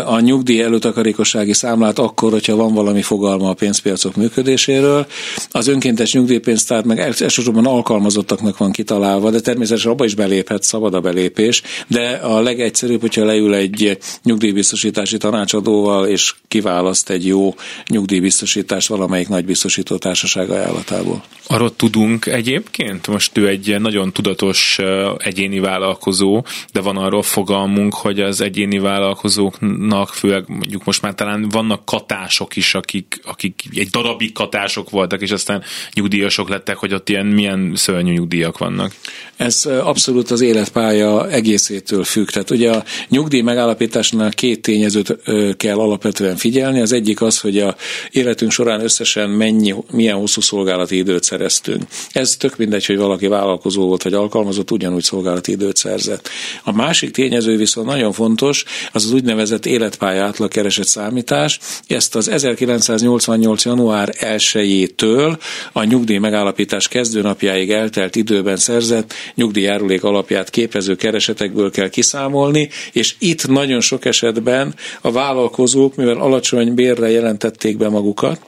a nyugdíj előtakarékossági számlát akkor, hogyha van valami fogalma a pénzpiacok működéséről. Az önkéntes nyugdíjpénztár meg elsősorban alkalmazottaknak van kitalálva, de természetesen abba is beléphet, szabad a belépés, de a legegyszerűbb, hogyha leül egy nyugdíjbiztosítási tanácsadóval, és kiválaszt egy jó nyugdíjbiztosítást valamelyik nagy biztosító társaság ajánlatából. Arról tudunk egyébként? Most ő egy nagyon tudatos egyéni vállalkozó, de van arról fog fogalmunk, hogy az egyéni vállalkozóknak, főleg mondjuk most már talán vannak katások is, akik, akik egy darabig katások voltak, és aztán nyugdíjasok lettek, hogy ott ilyen milyen szörnyű nyugdíjak vannak. Ez abszolút az életpálya egészétől függ. Tehát ugye a nyugdíj megállapításnál két tényezőt kell alapvetően figyelni. Az egyik az, hogy a életünk során összesen mennyi, milyen hosszú szolgálati időt szereztünk. Ez tök mindegy, hogy valaki vállalkozó volt vagy alkalmazott, ugyanúgy szolgálati időt szerzett. A másik tényező viszont nagyon fontos, az az úgynevezett életpálya átlagkereset számítás. Ezt az 1988. január 1-től a nyugdíj megállapítás kezdőnapjáig eltelt időben szerzett nyugdíjjárulék alapját képező keresetekből kell kiszámolni, és itt nagyon sok esetben a vállalkozók, mivel alacsony bérre jelentették be magukat,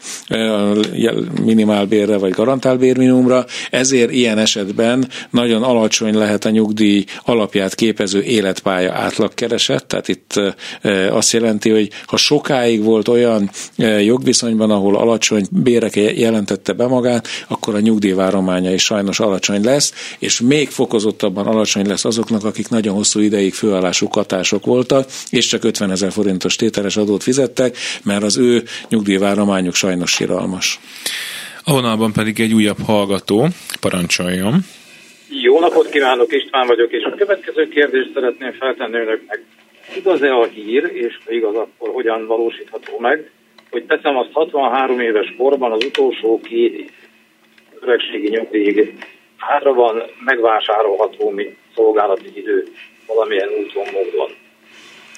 minimálbérre vagy garantálbérminimumra, ezért ilyen esetben nagyon alacsony lehet a nyugdíj alapját képező életpálya átlagkereset, tehát itt azt jelenti, hogy ha sokáig volt olyan jogviszonyban, ahol alacsony bérek jelentette be magát, akkor a nyugdíjvárománya is sajnos alacsony lesz, és még fokozottabban alacsony lesz azoknak, akik nagyon hosszú ideig főállású katások voltak, és csak 50 ezer forintos tételes adót fizettek, mert az ő nyugdíjvárományuk sajnos siralmas. A vonalban pedig egy újabb hallgató, parancsoljon. Jó napot kívánok, István vagyok, és a következő kérdést szeretném feltenni önöknek. Igaz-e a hír, és ha igaz, akkor hogyan valósítható meg, hogy teszem azt 63 éves korban az utolsó két öregségi nyugdíjig hátra van megvásárolható mi szolgálati idő valamilyen úton, módon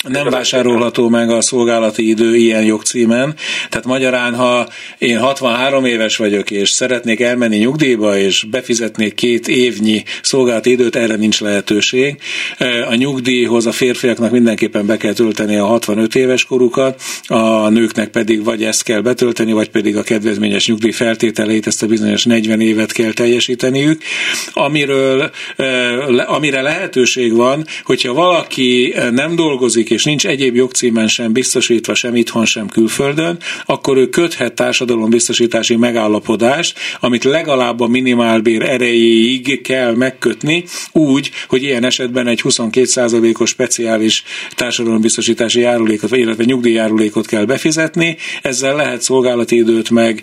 nem vásárolható meg a szolgálati idő ilyen jogcímen. Tehát magyarán, ha én 63 éves vagyok, és szeretnék elmenni nyugdíjba, és befizetnék két évnyi szolgálati időt, erre nincs lehetőség. A nyugdíjhoz a férfiaknak mindenképpen be kell tölteni a 65 éves korukat, a nőknek pedig vagy ezt kell betölteni, vagy pedig a kedvezményes nyugdíj feltételeit, ezt a bizonyos 40 évet kell teljesíteniük. Amiről, amire lehetőség van, hogyha valaki nem dolgozik, és nincs egyéb jogcímen sem biztosítva, sem itthon, sem külföldön, akkor ő köthet társadalombiztosítási megállapodást, amit legalább a minimálbér erejéig kell megkötni, úgy, hogy ilyen esetben egy 22%-os speciális társadalombiztosítási járulékot, illetve nyugdíjjárulékot kell befizetni, ezzel lehet szolgálati időt meg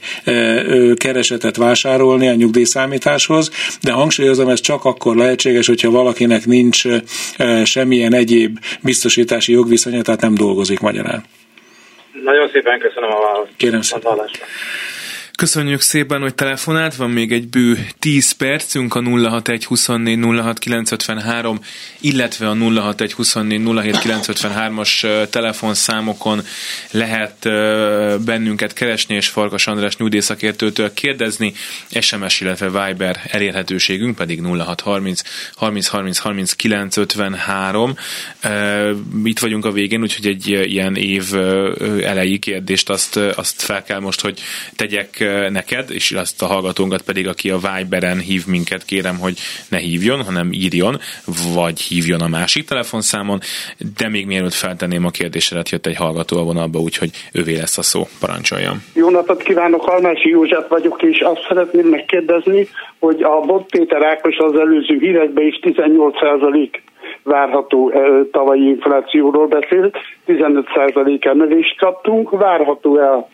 keresetet vásárolni a nyugdíjszámításhoz, de hangsúlyozom, ez csak akkor lehetséges, hogyha valakinek nincs semmilyen egyéb biztosítási jogviszonya, tehát nem dolgozik magyarán. Nagyon szépen köszönöm a választ. Kérem szépen. Köszönjük szépen, hogy telefonált, van még egy bő 10 percünk a 061 24 06 953, illetve a 061 24 07 953-as telefonszámokon lehet bennünket keresni, és Farkas András nyugdíjszakértőtől kérdezni, SMS, illetve Viber elérhetőségünk pedig 0630 30 30 30 953. Itt vagyunk a végén, úgyhogy egy ilyen év elejé kérdést azt, azt fel kell most, hogy tegyek neked, és azt a hallgatónkat pedig, aki a Viberen hív minket, kérem, hogy ne hívjon, hanem írjon, vagy hívjon a másik telefonszámon, de még mielőtt feltenném a kérdésedet, jött egy hallgató a vonalba, úgyhogy ővé lesz a szó, parancsoljam. Jó napot kívánok, Almási József vagyok, és azt szeretném megkérdezni, hogy a Bot Péter Ákos az előző hírekben is 18% várható tavalyi inflációról beszélt, 15% emelést kaptunk, várható el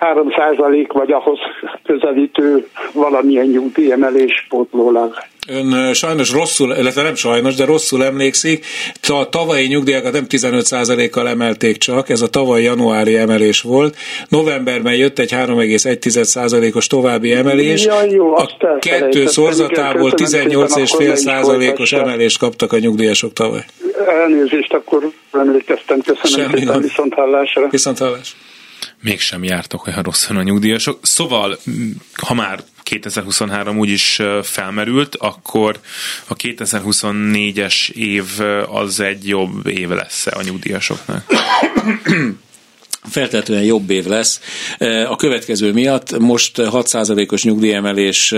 3% vagy ahhoz közelítő valamilyen nyugdíjemelés pótlólag. Ön sajnos rosszul, illetve nem sajnos, de rosszul emlékszik. A tavalyi nyugdíjakat nem 15%-kal emelték csak, ez a tavalyi januári emelés volt. Novemberben jött egy 3,1%-os további emelés. Ja, jó, a kettő szorzatából 18,5%-os emelést kaptak a nyugdíjasok tavaly. Elnézést, akkor emlékeztem. Köszönöm szépen, viszont hallásra. Viszont hallásra mégsem jártok olyan rosszul a nyugdíjasok. Szóval, ha már 2023 úgyis felmerült, akkor a 2024-es év az egy jobb év lesz a nyugdíjasoknak? feltetően jobb év lesz. A következő miatt most 6%-os nyugdíjemelés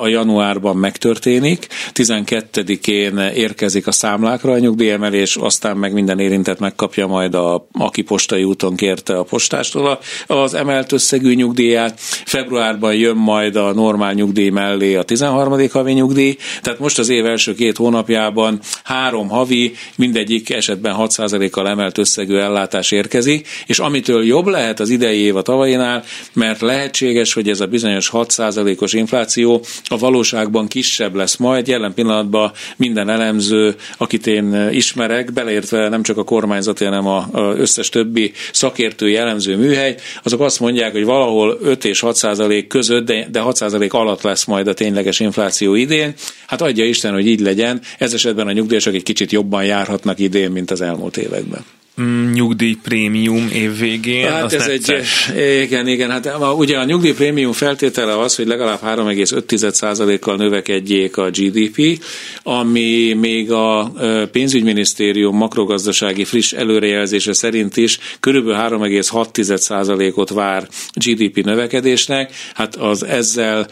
a januárban megtörténik, 12-én érkezik a számlákra a nyugdíjemelés, aztán meg minden érintett megkapja majd, a, aki postai úton kérte a postástól az emelt összegű nyugdíját. Februárban jön majd a normál nyugdíj mellé a 13. havi nyugdíj, tehát most az év első két hónapjában három havi, mindegyik esetben 6%-kal emelt összegű ellátás érkezik, és amitől jobb lehet az idei év a tavainál, mert lehetséges, hogy ez a bizonyos 6%-os infláció a valóságban kisebb lesz majd. Jelen pillanatban minden elemző, akit én ismerek, beleértve nem csak a kormányzati, hanem a, összes többi szakértői elemző műhely, azok azt mondják, hogy valahol 5 és 6 százalék között, de, de 6 százalék alatt lesz majd a tényleges infláció idén. Hát adja Isten, hogy így legyen. Ez esetben a nyugdíjasok egy kicsit jobban járhatnak idén, mint az elmúlt években. Mm, nyugdíjprémium évvégén. Hát ez necces. egy, igen, igen, hát ugye a nyugdíjprémium feltétele az, hogy legalább 3,5%-kal növekedjék a GDP, ami még a pénzügyminisztérium makrogazdasági friss előrejelzése szerint is körülbelül 3,6%-ot vár GDP növekedésnek. Hát az ezzel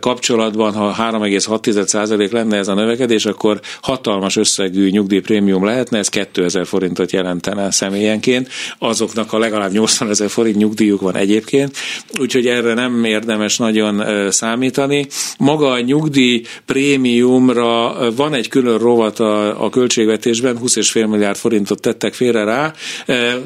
kapcsolatban, ha 3,6% lenne ez a növekedés, akkor hatalmas összegű nyugdíjprémium lehetne, ez 2000 forintot jelentene személyenként, azoknak a legalább 80 ezer forint nyugdíjuk van egyébként, úgyhogy erre nem érdemes nagyon számítani. Maga a nyugdíj prémiumra van egy külön rovat a, a költségvetésben, 20,5 milliárd forintot tettek félre rá,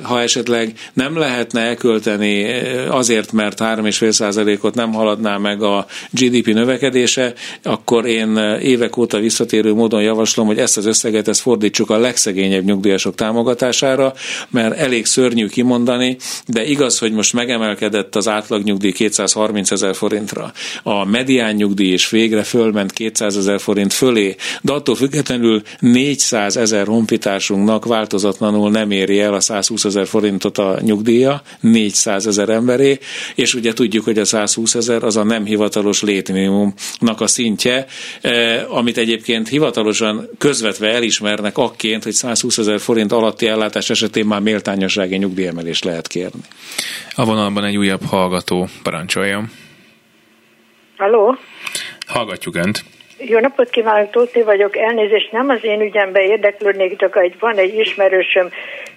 ha esetleg nem lehetne elkölteni azért, mert 3,5 százalékot nem haladná meg a GDP növekedése, akkor én évek óta visszatérő módon javaslom, hogy ezt az összeget ezt fordítsuk a legszegényebb nyugdíjasok támogatására, mert elég szörnyű kimondani, de igaz, hogy most megemelkedett az átlagnyugdíj 230 ezer forintra. A medián nyugdíj is végre fölment 200 ezer forint fölé, de attól függetlenül 400 ezer honfitársunknak változatlanul nem éri el a 120 ezer forintot a nyugdíja, 400 ezer emberé, és ugye tudjuk, hogy a 120 ezer az a nem hivatalos létminimumnak a szintje, eh, amit egyébként hivatalosan közvetve elismernek akként, hogy 120 ezer forint alatti ellátás esetén már méltányossági nyugdíjemelést lehet kérni. A vonalban egy újabb hallgató, parancsoljon. Halló? Hallgatjuk Önt. Jó napot kívánok, Tóti vagyok. Elnézést, nem az én ügyembe érdeklődnék, csak egy, van egy ismerősöm,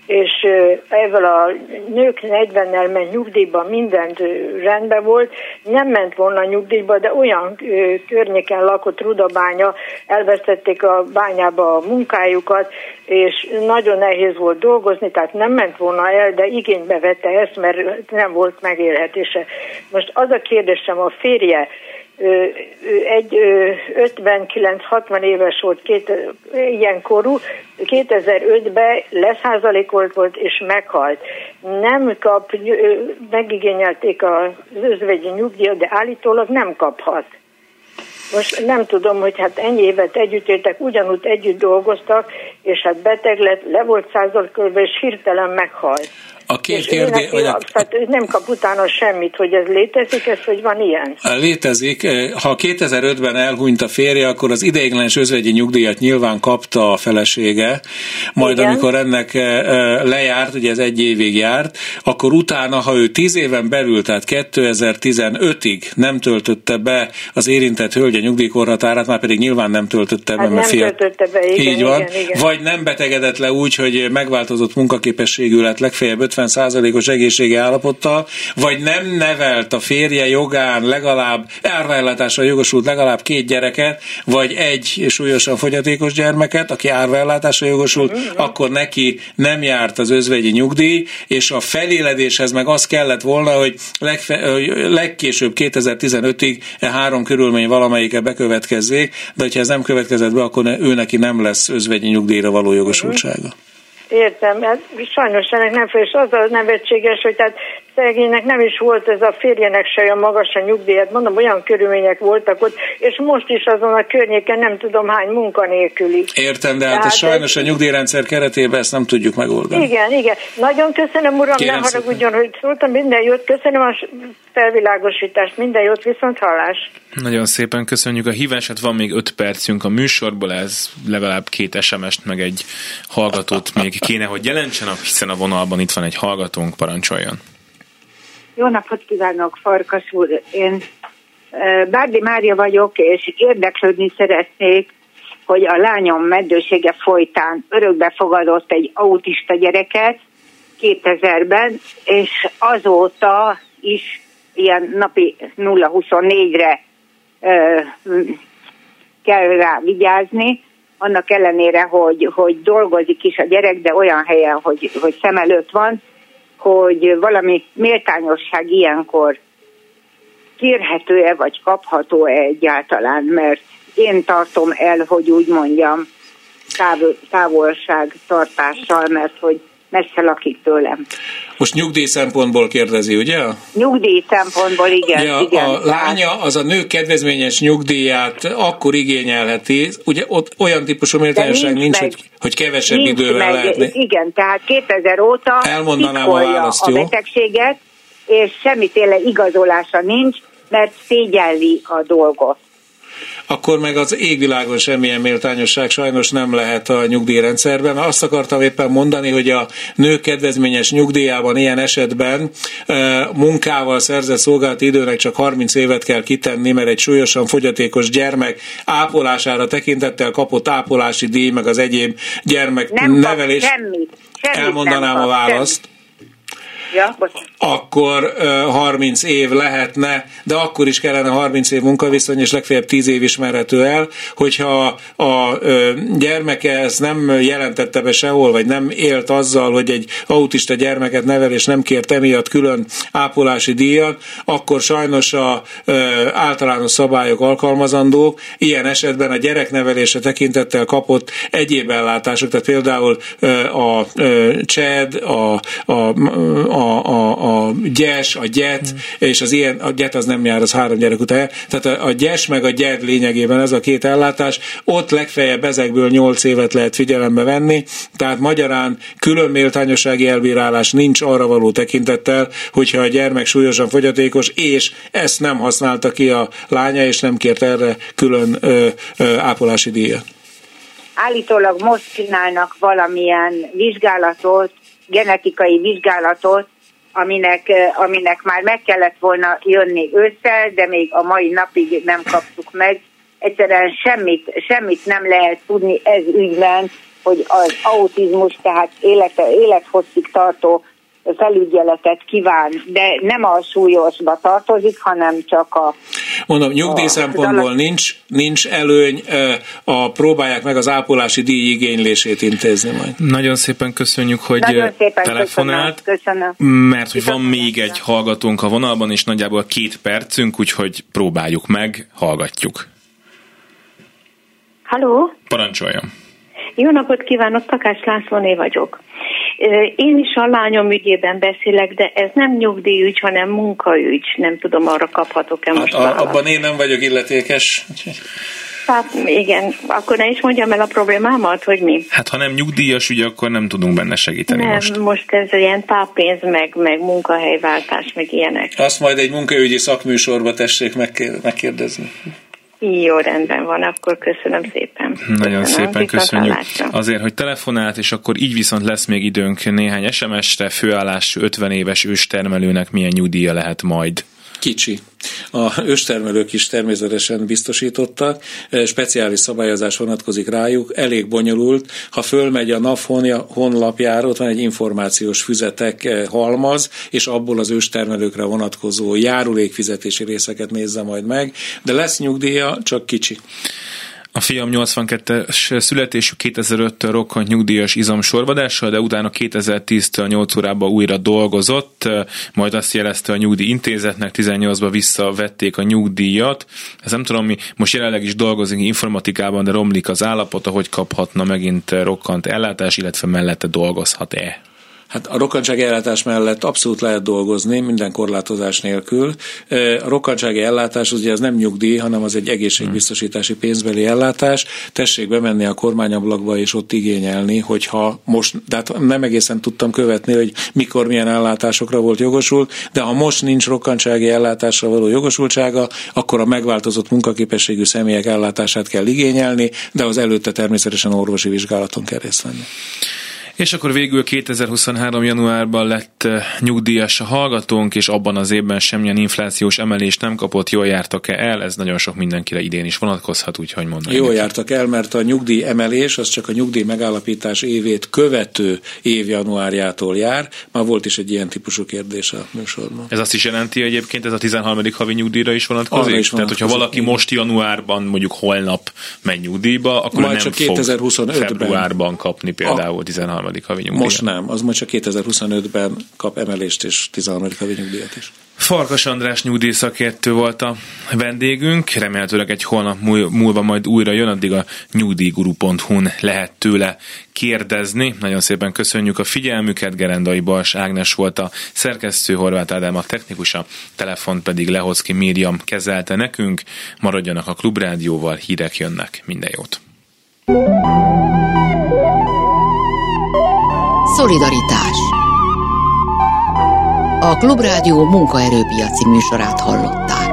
és ebből a nők 40-nel ment nyugdíjba, mindent rendben volt, nem ment volna nyugdíjba, de olyan környéken lakott Rudabánya, elvesztették a bányába a munkájukat, és nagyon nehéz volt dolgozni, tehát nem ment volna el, de igénybe vette ezt, mert nem volt megélhetése. Most az a kérdésem, a férje, egy 59-60 éves volt, két, ilyen korú, 2005-ben leszázalékolt volt és meghalt. Nem kap, megigényelték az özvegyi nyugdíjat, de állítólag nem kaphat. Most nem tudom, hogy hát ennyi évet együtt éltek, ugyanúgy együtt dolgoztak, és hát beteg lett, le volt százalékolva, és hirtelen meghalt. A két kérdés... Vagy a... Tehát nem kap utána semmit, hogy ez létezik, ez, hogy van ilyen? Létezik. Ha 2005-ben elhunyt a férje, akkor az ideiglenes özvegyi nyugdíjat nyilván kapta a felesége, majd Igen. amikor ennek lejárt, ugye ez egy évig járt, akkor utána, ha ő 10 éven belül, tehát 2015-ig nem töltötte be az érintett hölgye nyugdíjkorhatárát, már pedig nyilván nem töltötte be, hát nem töltötte be, igen, Így van. Igen, igen. Vagy nem betegedett le úgy, hogy megváltozott munkaképességű lett legfeljebb 50%-os egészségi állapottal, vagy nem nevelt a férje jogán legalább árvaellátásra jogosult legalább két gyereket, vagy egy súlyosan fogyatékos gyermeket, aki árvaellátásra jogosult, akkor neki nem járt az özvegyi nyugdíj, és a feléledéshez meg az kellett volna, hogy legfe, legkésőbb 2015-ig e három körülmény valamelyike bekövetkezzék, de hogyha ez nem következett be, akkor ő neki nem lesz özvegyi nyugdíjra való jogosultsága. Értem, hát sajnos ennek nem fel, és az a nevetséges, hogy tehát szegénynek nem is volt ez a férjenek se olyan magas a nyugdíjat, mondom, olyan körülmények voltak ott, és most is azon a környéken nem tudom hány munkanélküli. Értem, de hát Tehát sajnos a nyugdíjrendszer keretében ezt nem tudjuk megoldani. Igen, igen. Nagyon köszönöm, uram, Kérem ne haragudjon, hogy szóltam, minden jót, köszönöm a felvilágosítást, minden jót, viszont hallás. Nagyon szépen köszönjük a hívását, van még öt percünk a műsorból, ez legalább két SMS-t, meg egy hallgatót még kéne, hogy jelentsen, hiszen a vonalban itt van egy hallgatónk, parancsoljon. Jó napot kívánok, Farkas úr! Én Bárdi Mária vagyok, és érdeklődni szeretnék, hogy a lányom meddősége folytán örökbe fogadott egy autista gyereket 2000-ben, és azóta is ilyen napi 0-24-re kell rá vigyázni, annak ellenére, hogy, hogy dolgozik is a gyerek, de olyan helyen, hogy, hogy szem előtt van, hogy valami méltányosság ilyenkor kérhető-e, vagy kapható-e egyáltalán, mert én tartom el, hogy úgy mondjam, táv- távolság tartással, mert hogy messze lakik tőlem. Most nyugdíj szempontból kérdezi, ugye? Nyugdíj szempontból, igen. Ja, igen a lánya az a nő kedvezményes nyugdíját akkor igényelheti, ugye ott olyan típusú méltányosság nincs, meg, hogy, hogy kevesebb nincs idővel meg, lehetne. Igen, tehát 2000 óta Elmondanám a, választ, a betegséget, és semmiféle igazolása nincs, mert szégyelli a dolgot akkor meg az égvilágon semmilyen méltányosság sajnos nem lehet a nyugdíjrendszerben. Azt akartam éppen mondani, hogy a nők kedvezményes nyugdíjában ilyen esetben munkával szerzett szolgálati időnek csak 30 évet kell kitenni, mert egy súlyosan fogyatékos gyermek ápolására tekintettel kapott ápolási díj, meg az egyéb gyermek nem nevelés. Semmit, semmit Elmondanám a választ. Semmit Ja, akkor uh, 30 év lehetne, de akkor is kellene 30 év munkaviszony, és legfeljebb 10 év ismerhető el, hogyha a gyermeke ezt nem jelentette be sehol, vagy nem élt azzal, hogy egy autista gyermeket nevel, és nem kért emiatt külön ápolási díjat, akkor sajnos a általános szabályok alkalmazandók, ilyen esetben a gyereknevelése tekintettel kapott egyéb ellátások, tehát például a CSED, a, a, a a, a, a gyes, a gyet, mm. és az ilyen, a gyet az nem jár, az három gyerek után Tehát a, a gyes meg a gyet lényegében ez a két ellátás, ott legfeljebb ezekből nyolc évet lehet figyelembe venni, tehát magyarán külön méltányossági elbírálás nincs arra való tekintettel, hogyha a gyermek súlyosan fogyatékos, és ezt nem használta ki a lánya, és nem kért erre külön ö, ö, ápolási díjat. Állítólag most csinálnak valamilyen vizsgálatot, genetikai vizsgálatot, aminek, aminek már meg kellett volna jönni ősszel, de még a mai napig nem kaptuk meg. Egyszerűen semmit, semmit nem lehet tudni ez ügyben, hogy az autizmus, tehát élete, élethosszig tartó felügyeletet kíván, de nem a súlyosba tartozik, hanem csak a... Mondom, nyugdíj a, szempontból a, nincs, nincs előny, a, próbálják meg az ápolási díj igénylését intézni majd. Nagyon szépen köszönjük, hogy Nagyon szépen telefonált, köszönöm, köszönöm. mert hogy van még egy hallgatónk a vonalban, és nagyjából két percünk, úgyhogy próbáljuk meg, hallgatjuk. Halló? Parancsoljon. Jó napot kívánok, Takács Lászlóné vagyok. Én is a lányom ügyében beszélek, de ez nem nyugdíjügy, hanem munkaügy. Nem tudom, arra kaphatok-e hát most a, Abban én nem vagyok illetékes. Hát igen, akkor ne is mondjam el a problémámat, hogy mi. Hát ha nem nyugdíjas ügy, akkor nem tudunk benne segíteni nem, most. most ez ilyen táppénz, meg, meg munkahelyváltás, meg ilyenek. Azt majd egy munkaügyi szakműsorba tessék megkérdezni. Jó, rendben van, akkor köszönöm szépen. Nagyon köszönöm, szépen köszönjük. Azért, hogy telefonált, és akkor így viszont lesz még időnk néhány SMS-re, főállású 50 éves őstermelőnek milyen nyugdíja lehet majd kicsi. A őstermelők is természetesen biztosítottak, speciális szabályozás vonatkozik rájuk, elég bonyolult. Ha fölmegy a NAV honlapjára, ott van egy információs füzetek eh, halmaz, és abból az őstermelőkre vonatkozó járulékfizetési részeket nézze majd meg, de lesz nyugdíja, csak kicsi. A fiam 82-es születésű 2005-től rokkant nyugdíjas izomsorvadással, de utána 2010-től 8 órában újra dolgozott, majd azt jelezte a nyugdíj intézetnek, 18-ban visszavették a nyugdíjat. Ez nem tudom, mi most jelenleg is dolgozik informatikában, de romlik az állapota, hogy kaphatna megint rokkant ellátás, illetve mellette dolgozhat-e? Hát a rokkantsági ellátás mellett abszolút lehet dolgozni, minden korlátozás nélkül. A rokkantsági ellátás ugye az nem nyugdíj, hanem az egy egészségbiztosítási pénzbeli ellátás. Tessék bemenni a kormányablakba és ott igényelni, hogyha most, de hát nem egészen tudtam követni, hogy mikor milyen ellátásokra volt jogosult, de ha most nincs rokkantsági ellátásra való jogosultsága, akkor a megváltozott munkaképességű személyek ellátását kell igényelni, de az előtte természetesen orvosi vizsgálaton kell részt venni. És akkor végül 2023. januárban lett eh, nyugdíjas a hallgatónk, és abban az évben semmilyen inflációs emelést nem kapott. Jól jártak-e el? Ez nagyon sok mindenkire idén is vonatkozhat, úgyhogy mondom. Jól jártak el, mert a nyugdíj emelés az csak a nyugdíj megállapítás évét követő év januárjától jár. Már volt is egy ilyen típusú kérdés a műsorban. Ez azt is jelenti egyébként, ez a 13. havi nyugdíjra is vonatkozik? Is Tehát, hogyha valaki most januárban, mondjuk holnap megy nyugdíjba, akkor Majd nem csak 2025 fog februárban kapni például a 13 havi nyugdíjat. Most nem, az majd csak 2025-ben kap emelést és 13. havi nyugdíjat is. Farkas András nyugdíjszakértő volt a vendégünk, remélhetőleg egy holnap múlva majd újra jön, addig a nyugdíjguru.hu-n lehet tőle kérdezni. Nagyon szépen köszönjük a figyelmüket, Gerendai Bals Ágnes volt a szerkesztő, Horváth Ádám a technikusa, telefont pedig Lehocki Miriam kezelte nekünk. Maradjanak a Klubrádióval, hírek jönnek. Minden jót! Szolidaritás A Klubrádió munkaerőpiaci műsorát hallott.